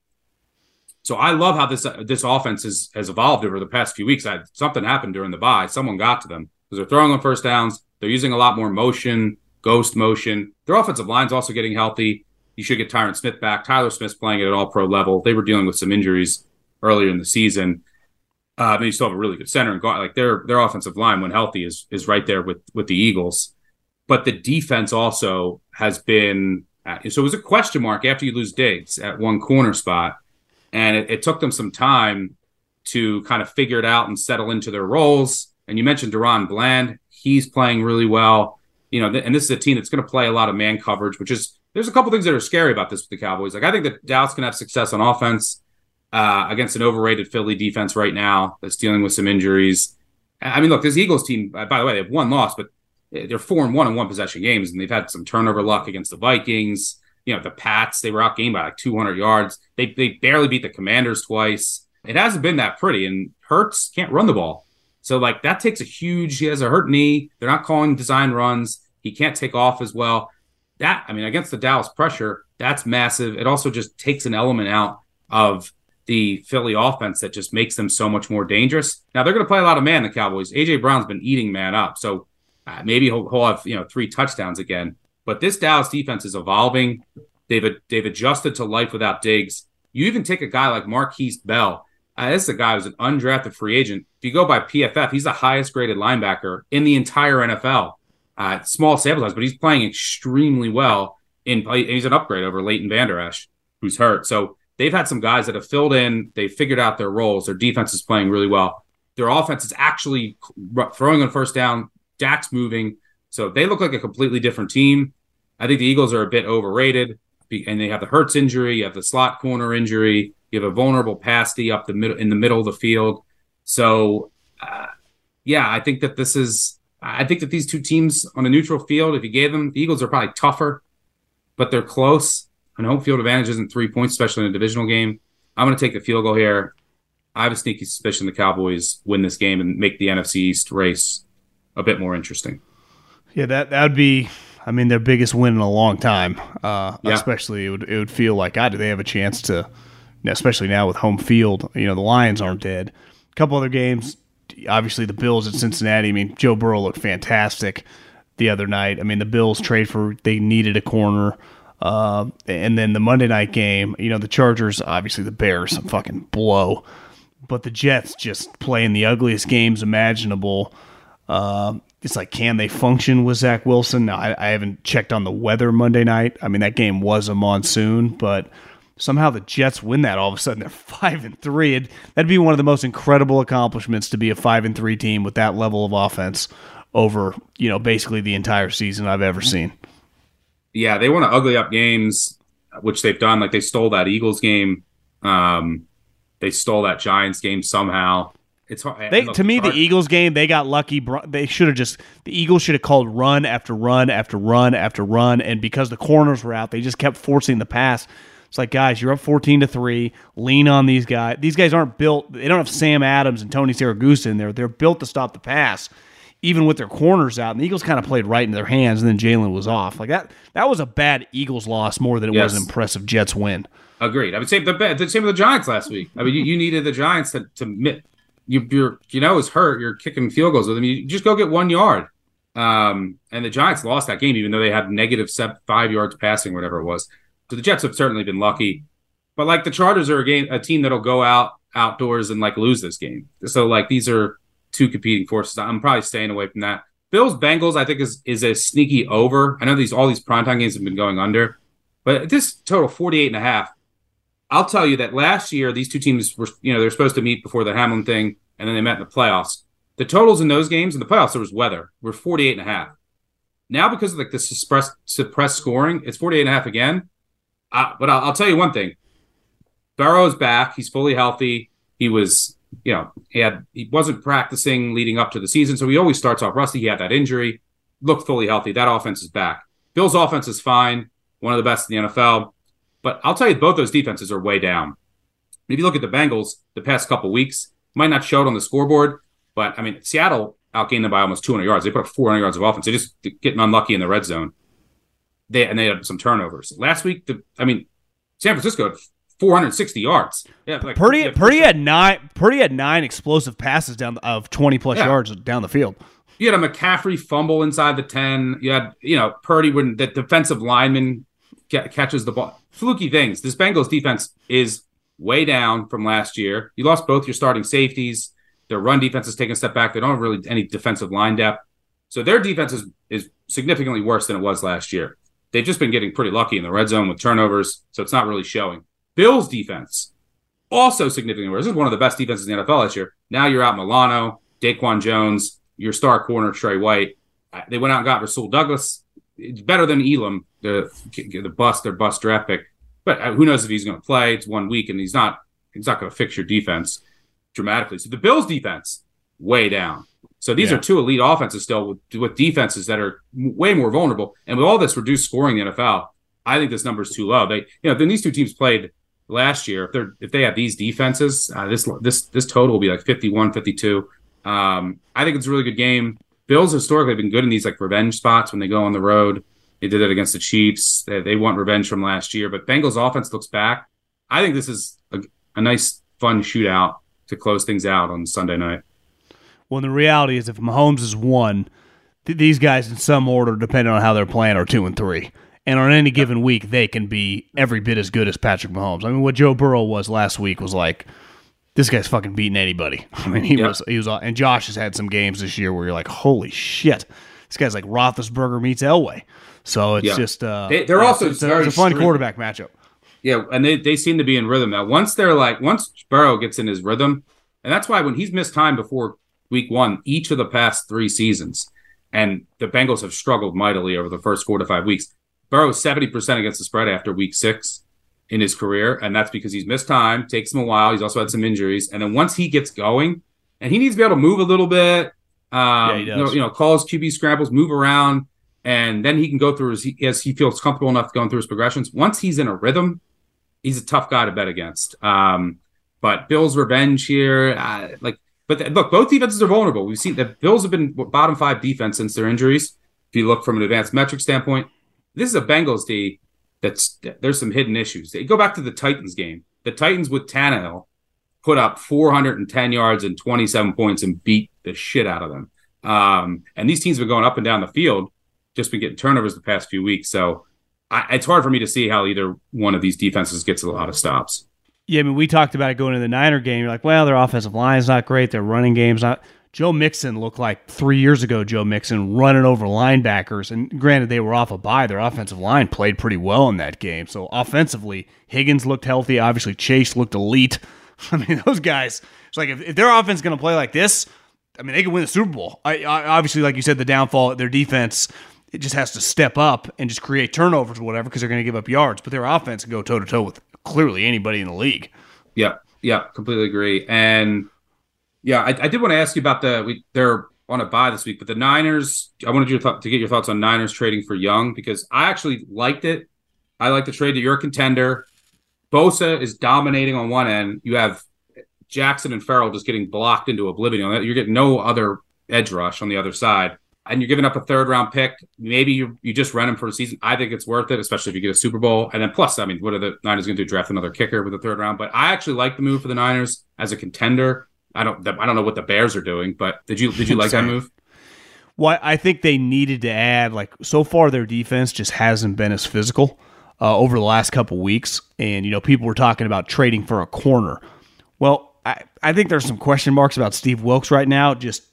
So I love how this uh, this offense has has evolved over the past few weeks. I, something happened during the bye. Someone got to them because they're throwing on first downs. They're using a lot more motion, ghost motion. Their offensive line's also getting healthy. You should get Tyron Smith back. Tyler Smith's playing at all pro level. They were dealing with some injuries earlier in the season. Uh, but you still have a really good center and guard. Like their their offensive line, when healthy, is is right there with with the Eagles. But the defense also has been uh, so it was a question mark after you lose Diggs at one corner spot, and it, it took them some time to kind of figure it out and settle into their roles. And you mentioned DaRon Bland; he's playing really well. You know, th- and this is a team that's going to play a lot of man coverage, which is there's a couple things that are scary about this with the Cowboys. Like I think that Dallas can have success on offense uh, against an overrated Philly defense right now that's dealing with some injuries. I mean, look, this Eagles team, uh, by the way, they have one loss, but they're four and one in one possession games, and they've had some turnover luck against the Vikings. You know, the Pats, they were outgained by like 200 yards. They, they barely beat the Commanders twice. It hasn't been that pretty, and Hurts can't run the ball. So, like, that takes a huge, he has a hurt knee. They're not calling design runs. He can't take off as well. That, I mean, against the Dallas pressure, that's massive. It also just takes an element out of the Philly offense that just makes them so much more dangerous. Now they're going to play a lot of man. The Cowboys. AJ Brown's been eating man up, so uh, maybe he'll, he'll have you know three touchdowns again. But this Dallas defense is evolving. They've they've adjusted to life without Diggs. You even take a guy like Markquese Bell. Uh, this is a guy who's an undrafted free agent. If you go by PFF, he's the highest graded linebacker in the entire NFL. Uh, small sample size, but he's playing extremely well. In he's an upgrade over Leighton Vander Esch, who's hurt. So they've had some guys that have filled in. They've figured out their roles. Their defense is playing really well. Their offense is actually throwing on first down. Dak's moving. So they look like a completely different team. I think the Eagles are a bit overrated, and they have the Hurts injury, you have the slot corner injury, you have a vulnerable pasty up the middle in the middle of the field. So, uh, yeah, I think that this is. I think that these two teams on a neutral field, if you gave them, the Eagles are probably tougher, but they're close. And home field advantage isn't three points, especially in a divisional game. I'm going to take the field goal here. I have a sneaky suspicion the Cowboys win this game and make the NFC East race a bit more interesting.
Yeah, that that would be. I mean, their biggest win in a long time. Uh, yeah. Especially, it would it would feel like God, do they have a chance to? Especially now with home field, you know the Lions aren't dead. A couple other games, obviously the Bills at Cincinnati. I mean, Joe Burrow looked fantastic the other night. I mean, the Bills trade for they needed a corner. Uh, and then the Monday night game, you know, the Chargers, obviously the Bears, some fucking blow, but the Jets just playing the ugliest games imaginable. Uh, it's like, can they function with Zach Wilson? Now, I, I, haven't checked on the weather Monday night. I mean, that game was a monsoon, but somehow the Jets win that. All of a sudden, they're five and three. It, that'd be one of the most incredible accomplishments to be a five and three team with that level of offense over, you know, basically the entire season I've ever seen
yeah, they want to ugly up games, which they've done. Like they stole that Eagles game. Um, they stole that Giants game somehow. It's hard.
They, look, to me, hard. the Eagles game, they got lucky. They should have just the Eagles should have called run after run after run after run, and because the corners were out, they just kept forcing the pass. It's like, guys, you're up 14 to three. Lean on these guys. These guys aren't built. They don't have Sam Adams and Tony Siragusa in there. They're built to stop the pass even with their corners out. And the Eagles kind of played right in their hands, and then Jalen was off. Like that, that was a bad Eagles loss more than it yes. was an impressive Jets win.
Agreed. I would say the the same with the Giants last week. I mean, you, you needed the Giants to to you you're you know is hurt. You're kicking field goals with them. You just go get one yard. Um, and the Giants lost that game, even though they had negative seven, five yards passing, whatever it was. So the Jets have certainly been lucky. But like the Chargers are a game, a team that'll go out outdoors and like lose this game. So like these are two competing forces. I'm probably staying away from that. Bills Bengals, I think is is a sneaky over. I know these all these primetime games have been going under, but this total 48 and a half. I'll tell you that last year these two teams were you know they're supposed to meet before the Hamlin thing, and then they met in the playoffs. The totals in those games in the playoffs there was weather were 48 and a half. Now because of like the suppressed suppressed scoring, it's 48 and a half again. Uh, but I'll, I'll tell you one thing: Burrow's back. He's fully healthy. He was you know, he had he wasn't practicing leading up to the season, so he always starts off rusty. He had that injury, looked fully healthy. That offense is back. Bill's offense is fine, one of the best in the NFL. But I'll tell you, both those defenses are way down. If you look at the Bengals the past couple weeks, might not show it on the scoreboard, but I mean, Seattle outgained them by almost 200 yards. They put up 400 yards of offense. They're just getting unlucky in the red zone. They and they had some turnovers last week. The I mean, San Francisco 460 yards.
Yeah, like, Purdy, yeah, Purdy had nine. Purdy had nine explosive passes down of 20 plus yeah. yards down the field.
You had a McCaffrey fumble inside the 10. You had, you know, Purdy when the defensive lineman catches the ball. Fluky things. This Bengals defense is way down from last year. You lost both your starting safeties. Their run defense is taking a step back. They don't have really any defensive line depth. So their defense is, is significantly worse than it was last year. They've just been getting pretty lucky in the red zone with turnovers, so it's not really showing. Bills defense, also significantly worse. This is one of the best defenses in the NFL this year. Now you're out Milano, Daquan Jones, your star corner, Trey White. Uh, they went out and got Rasul Douglas. It's better than Elam, the the bust, their bust draft pick. But uh, who knows if he's going to play? It's one week, and he's not. He's not going to fix your defense dramatically. So the Bills' defense way down. So these yeah. are two elite offenses still with, with defenses that are way more vulnerable. And with all this reduced scoring in the NFL, I think this number is too low. They, you know, then these two teams played last year, if they're if they have these defenses, uh, this this this total will be like 51, 52. Um, I think it's a really good game. Bills historically have been good in these like revenge spots when they go on the road. They did it against the Chiefs. They, they want revenge from last year, but Bengals offense looks back. I think this is a, a nice fun shootout to close things out on Sunday night.
Well, the reality is, if Mahomes is one, th- these guys in some order, depending on how they're playing, are two and three. And on any given week, they can be every bit as good as Patrick Mahomes. I mean, what Joe Burrow was last week was like, this guy's fucking beating anybody. I mean, he
Yeah.
was he was, and Josh has had some games this year where you're like, holy shit, this guy's like Roethlisberger meets Elway. So it's
Yeah.
just uh,
They- they're
yeah,
also
it's, a, it's a fun quarterback matchup.
Yeah, and they, they seem to be in rhythm now. Once they're like, once Burrow gets in his rhythm, and that's why when he's missed time before week one, each of the past three seasons, and the Bengals have struggled mightily over the first four to five weeks. Burrow is 70% against the spread after week six in his career, and that's because he's missed time, takes him a while. He's also had some injuries. And then once he gets going, and he needs to be able to move a little bit, um,
he
you, know, you know, calls QB scrambles, move around, and then he can go through as he, as he feels comfortable enough going through his progressions. Once he's in a rhythm, he's a tough guy to bet against. Um, but Bills' revenge here, uh, like, but th- look, both defenses are vulnerable. We've seen that Bills have been bottom five defense since their injuries. If you look from an advanced metric standpoint, this is a Bengals D that's there's some hidden issues. You go back to the Titans game. The Titans with Tannehill put up 410 yards and 27 points and beat the shit out of them. Um, and these teams have been going up and down the field, just been getting turnovers the past few weeks. So I, it's hard for me to see how either one of these defenses gets a lot of stops.
Yeah, I mean, we talked about it going to the Niner game. You're like, well, their offensive line's not great. Their running game's not. Joe Mixon looked like three years ago. Joe Mixon running over linebackers, and granted, they were off a bye. Their offensive line played pretty well in that game. So offensively, Higgins looked healthy. Obviously, Chase looked elite. I mean, those guys. It's like if, if their offense is going to play like this, I mean, they can win the Super Bowl. I, I, obviously, like you said, the downfall their defense. It just has to step up and just create turnovers or whatever because they're going to give up yards. But their offense can go toe to toe with clearly anybody in the league.
Yeah, yeah, completely agree. And yeah, I, I did want to ask you about the we they're on a buy this week, but the Niners. I wanted you to, th- to get your thoughts on Niners trading for Young because I actually liked it. I like the trade that you're a contender. Bosa is dominating on one end. You have Jackson and Ferrell just getting blocked into oblivion. You're getting no other edge rush on the other side. And you're giving up a third round pick. Maybe you you just rent him for a season. I think it's worth it, especially if you get a Super Bowl. And then plus, I mean, what are the Niners going to do? Draft another kicker with the third round? But I actually like the move for the Niners as a contender. I don't I don't know what the Bears are doing, but did you did you like that move?
Well, I think they needed to add like so far their defense just hasn't been as physical uh, over the last couple weeks, and you know people were talking about trading for a corner. Well, I I think there's some question marks about Steve Wilks right now. Just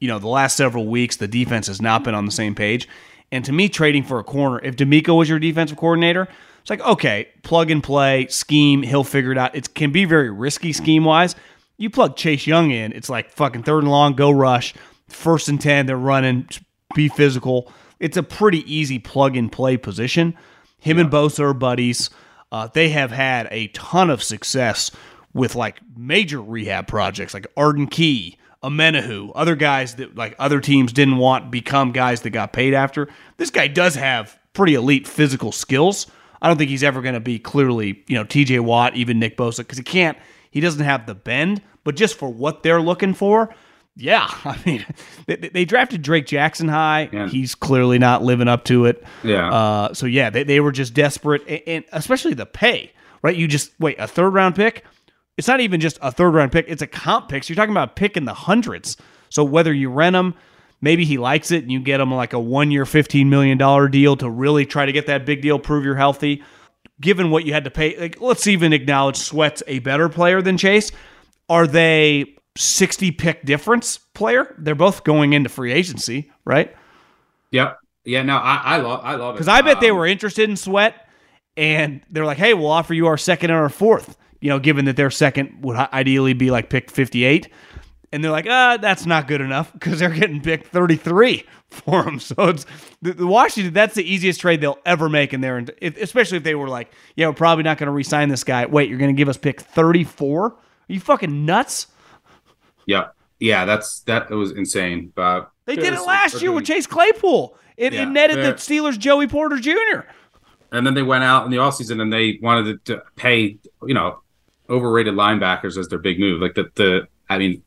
you know the last several weeks the defense has not been on the same page, and to me trading for a corner, if DeMeco was your defensive coordinator. It's like okay, plug and play scheme. He'll figure it out. It can be very risky scheme wise. You plug Chase Young in, it's like fucking third and long, go rush, first and ten. They're running, be physical. It's a pretty easy plug and play position. Him and Bosa are buddies. Uh, they have had a ton of success with like major rehab projects, like Arden Key, Omenihu, other guys that like other teams didn't want become guys that got paid after. This guy does have pretty elite physical skills. I don't think he's ever going to be clearly, you know, TJ Watt, even Nick Bosa, because he can't, he doesn't have the bend, but just for what they're looking for, yeah. I mean, they, they drafted Drake Jackson high.
Yeah.
He's clearly not living up to it.
Yeah.
Uh, so, yeah, they, they were just desperate, and, and especially the pay, right? You just, wait, a third round pick? It's not even just a third round pick, it's a comp pick. So you're talking about a pick in the hundreds. So whether you rent him, maybe he likes it and you get him like a one year, $15 million deal to really try to get that big deal, prove you're healthy. Given what you had to pay, like let's even acknowledge Sweat's a better player than Chase. Are they 60 pick difference player? They're both going into free agency, right?
Yep. Yeah. No, I, I love I love it
Because I bet they
Um,
were interested in Sweat, and they're like, "Hey, we'll offer you our second and our fourth. You know, given that their second would ideally be like pick fifty-eight, and they're like, "Ah, that's not good enough because they're getting picked thirty-three for them." So it's the, the Washington. That's the easiest trade they'll ever make in there, and if, especially if they were like, "Yeah, we're probably not going to re-sign this guy." Wait, you're going to give us pick thirty-four? Are you fucking nuts?
Yeah. Yeah. That's that was insane. But
They did it last year with Chase Claypool. It,
Yeah,
it netted the. Steelers Joey Porter Jr.
and then they went out in the offseason and they wanted to pay, you know, overrated linebackers as their big move. Like the the I mean,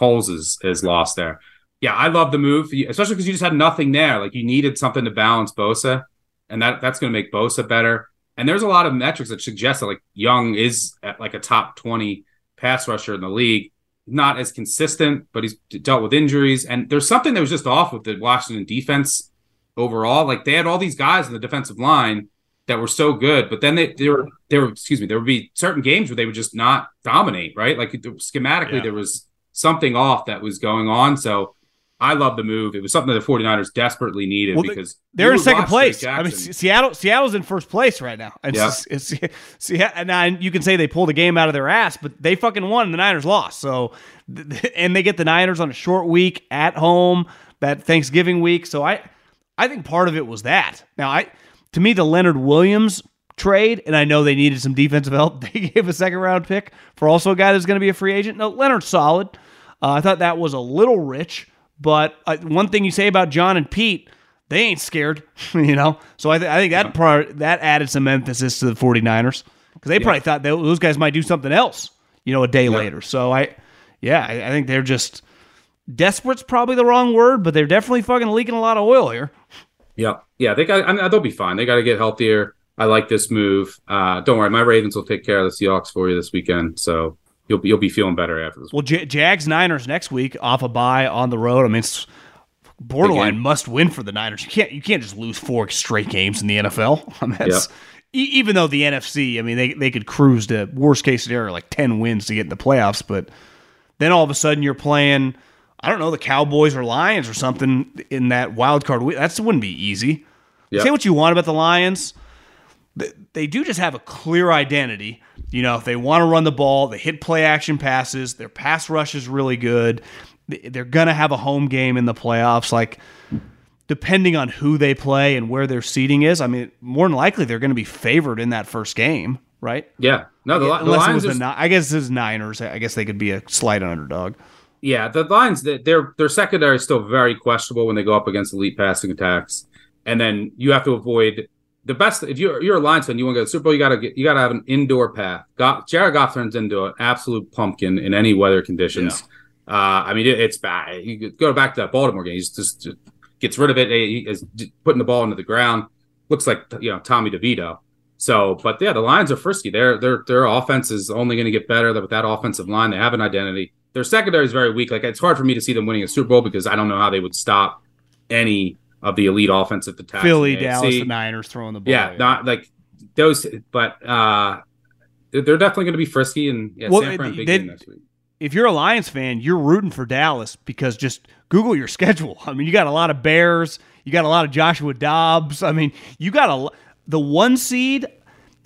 Holes is is lost there. Yeah, I love the move, especially because you just had nothing there. Like you needed something to balance Bosa, and that that's going to make Bosa better. And there's a lot of metrics that suggest that like Young is at like a top 20 pass rusher in the league. Not as consistent, but he's dealt with injuries. And there's something that was just off with the Washington defense overall. Like they had all these guys in the defensive line that were so good, but then they, they were there were excuse me, there would be certain games where they would just not dominate, right? Like schematically yeah. there was something off that was going on. So I love the move. It was something that the 49ers desperately needed well, because
they're in second place. I mean, Seattle Seattle's in first place right now. It's, yeah. it's, it's, and you can say they pulled a game out of their ass, but they fucking won and the Niners lost. So and they get the Niners on a short week at home, that Thanksgiving week. So I I think part of it was that. Now I to me the Leonard Williams trade, and I know they needed some defensive help. They gave a second round pick for also a guy that's going to be a free agent. No, Leonard's solid. Uh, I thought that was a little rich. But uh, one thing you say about John and Pete, they ain't scared, you know? So I, th- I think that part, that added some emphasis to the 49ers because they yeah. probably thought they, those guys might do something else, you know, a day yeah. later. So I, yeah, I, I think they're just desperate's probably the wrong word, but they're definitely fucking leaking a lot of oil here.
Yeah, yeah, they got. I mean, they'll be fine. They got to get healthier. I like this move. Uh, don't worry, my Ravens will take care of the Seahawks for you this weekend. So you'll be, you'll be feeling better after this.
Well, J- Jags Niners next week off a bye on the road. I mean, it's borderline must win for the Niners. You can't you can't just lose four straight games in the NFL. I mean, yep. e- even though the NFC, I mean, they they could cruise to worst case scenario like ten wins to get in the playoffs, but then all of a sudden you're playing. I don't know the Cowboys or Lions or something in that wild card. That wouldn't be easy. Yep. Say what you want about the Lions, they do just have a clear identity you know, if they want to run the ball, they hit play action passes. Their pass rush is really good. They're going to have a home game in the playoffs. Like, depending on who they play and where their seating is, I mean, more than likely they're going to be favored in that first game, right?
Yeah. No, the,
the Lions. The, I guess this is Niners. I guess they could be a slight underdog.
Yeah, the Lions. Their their secondary is still very questionable when they go up against elite passing attacks, and then you have to avoid the best if you're you're a Lions fan, you want to go to the Super Bowl, you gotta get you gotta have an indoor path. Got Jared Goff turns into an absolute pumpkin in any weather conditions. Yeah. Uh, I mean, it, it's bad. You go back to that Baltimore game. He just, just gets rid of it. He is putting the ball into the ground. Looks like you know Tommy DeVito. So, but yeah, the Lions are frisky. Their their their offense is only going to get better with that offensive line. They have an identity. Their secondary is very weak. Like it's hard for me to see them winning a Super Bowl because I don't know how they would stop any of the elite offensive attack.
Philly, Dallas, the Niners throwing the ball.
Yeah, not like those, but uh, they're definitely going to be frisky and yeah, well, San Fran big they, next week.
If you're a Lions fan, you're rooting for Dallas because just Google your schedule. I mean, you got a lot of Bears, you got a lot of Joshua Dobbs. I mean, you got a the one seed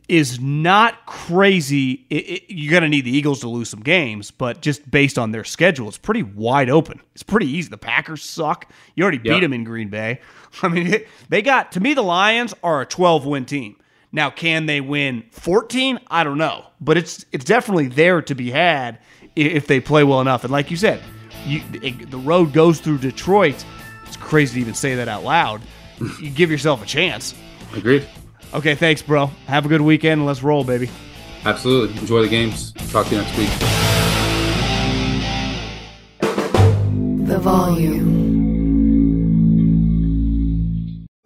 is not crazy. It, it, you're going to need the Eagles to lose some games, but just based on their schedule, it's pretty wide open. It's pretty easy. The Packers suck. You already beat them in Green Bay. I mean, they got, to me, the Lions are a 12 win team. Now, can they win 14? I don't know, but it's it's definitely there to be had if they play well enough. And like you said, you, it, the road goes through Detroit. It's crazy to even say that out loud. You give yourself a chance.
Agreed.
Okay, thanks, bro. Have a good weekend and let's roll, baby.
Absolutely. Enjoy the games. Talk to you next week.
The volume.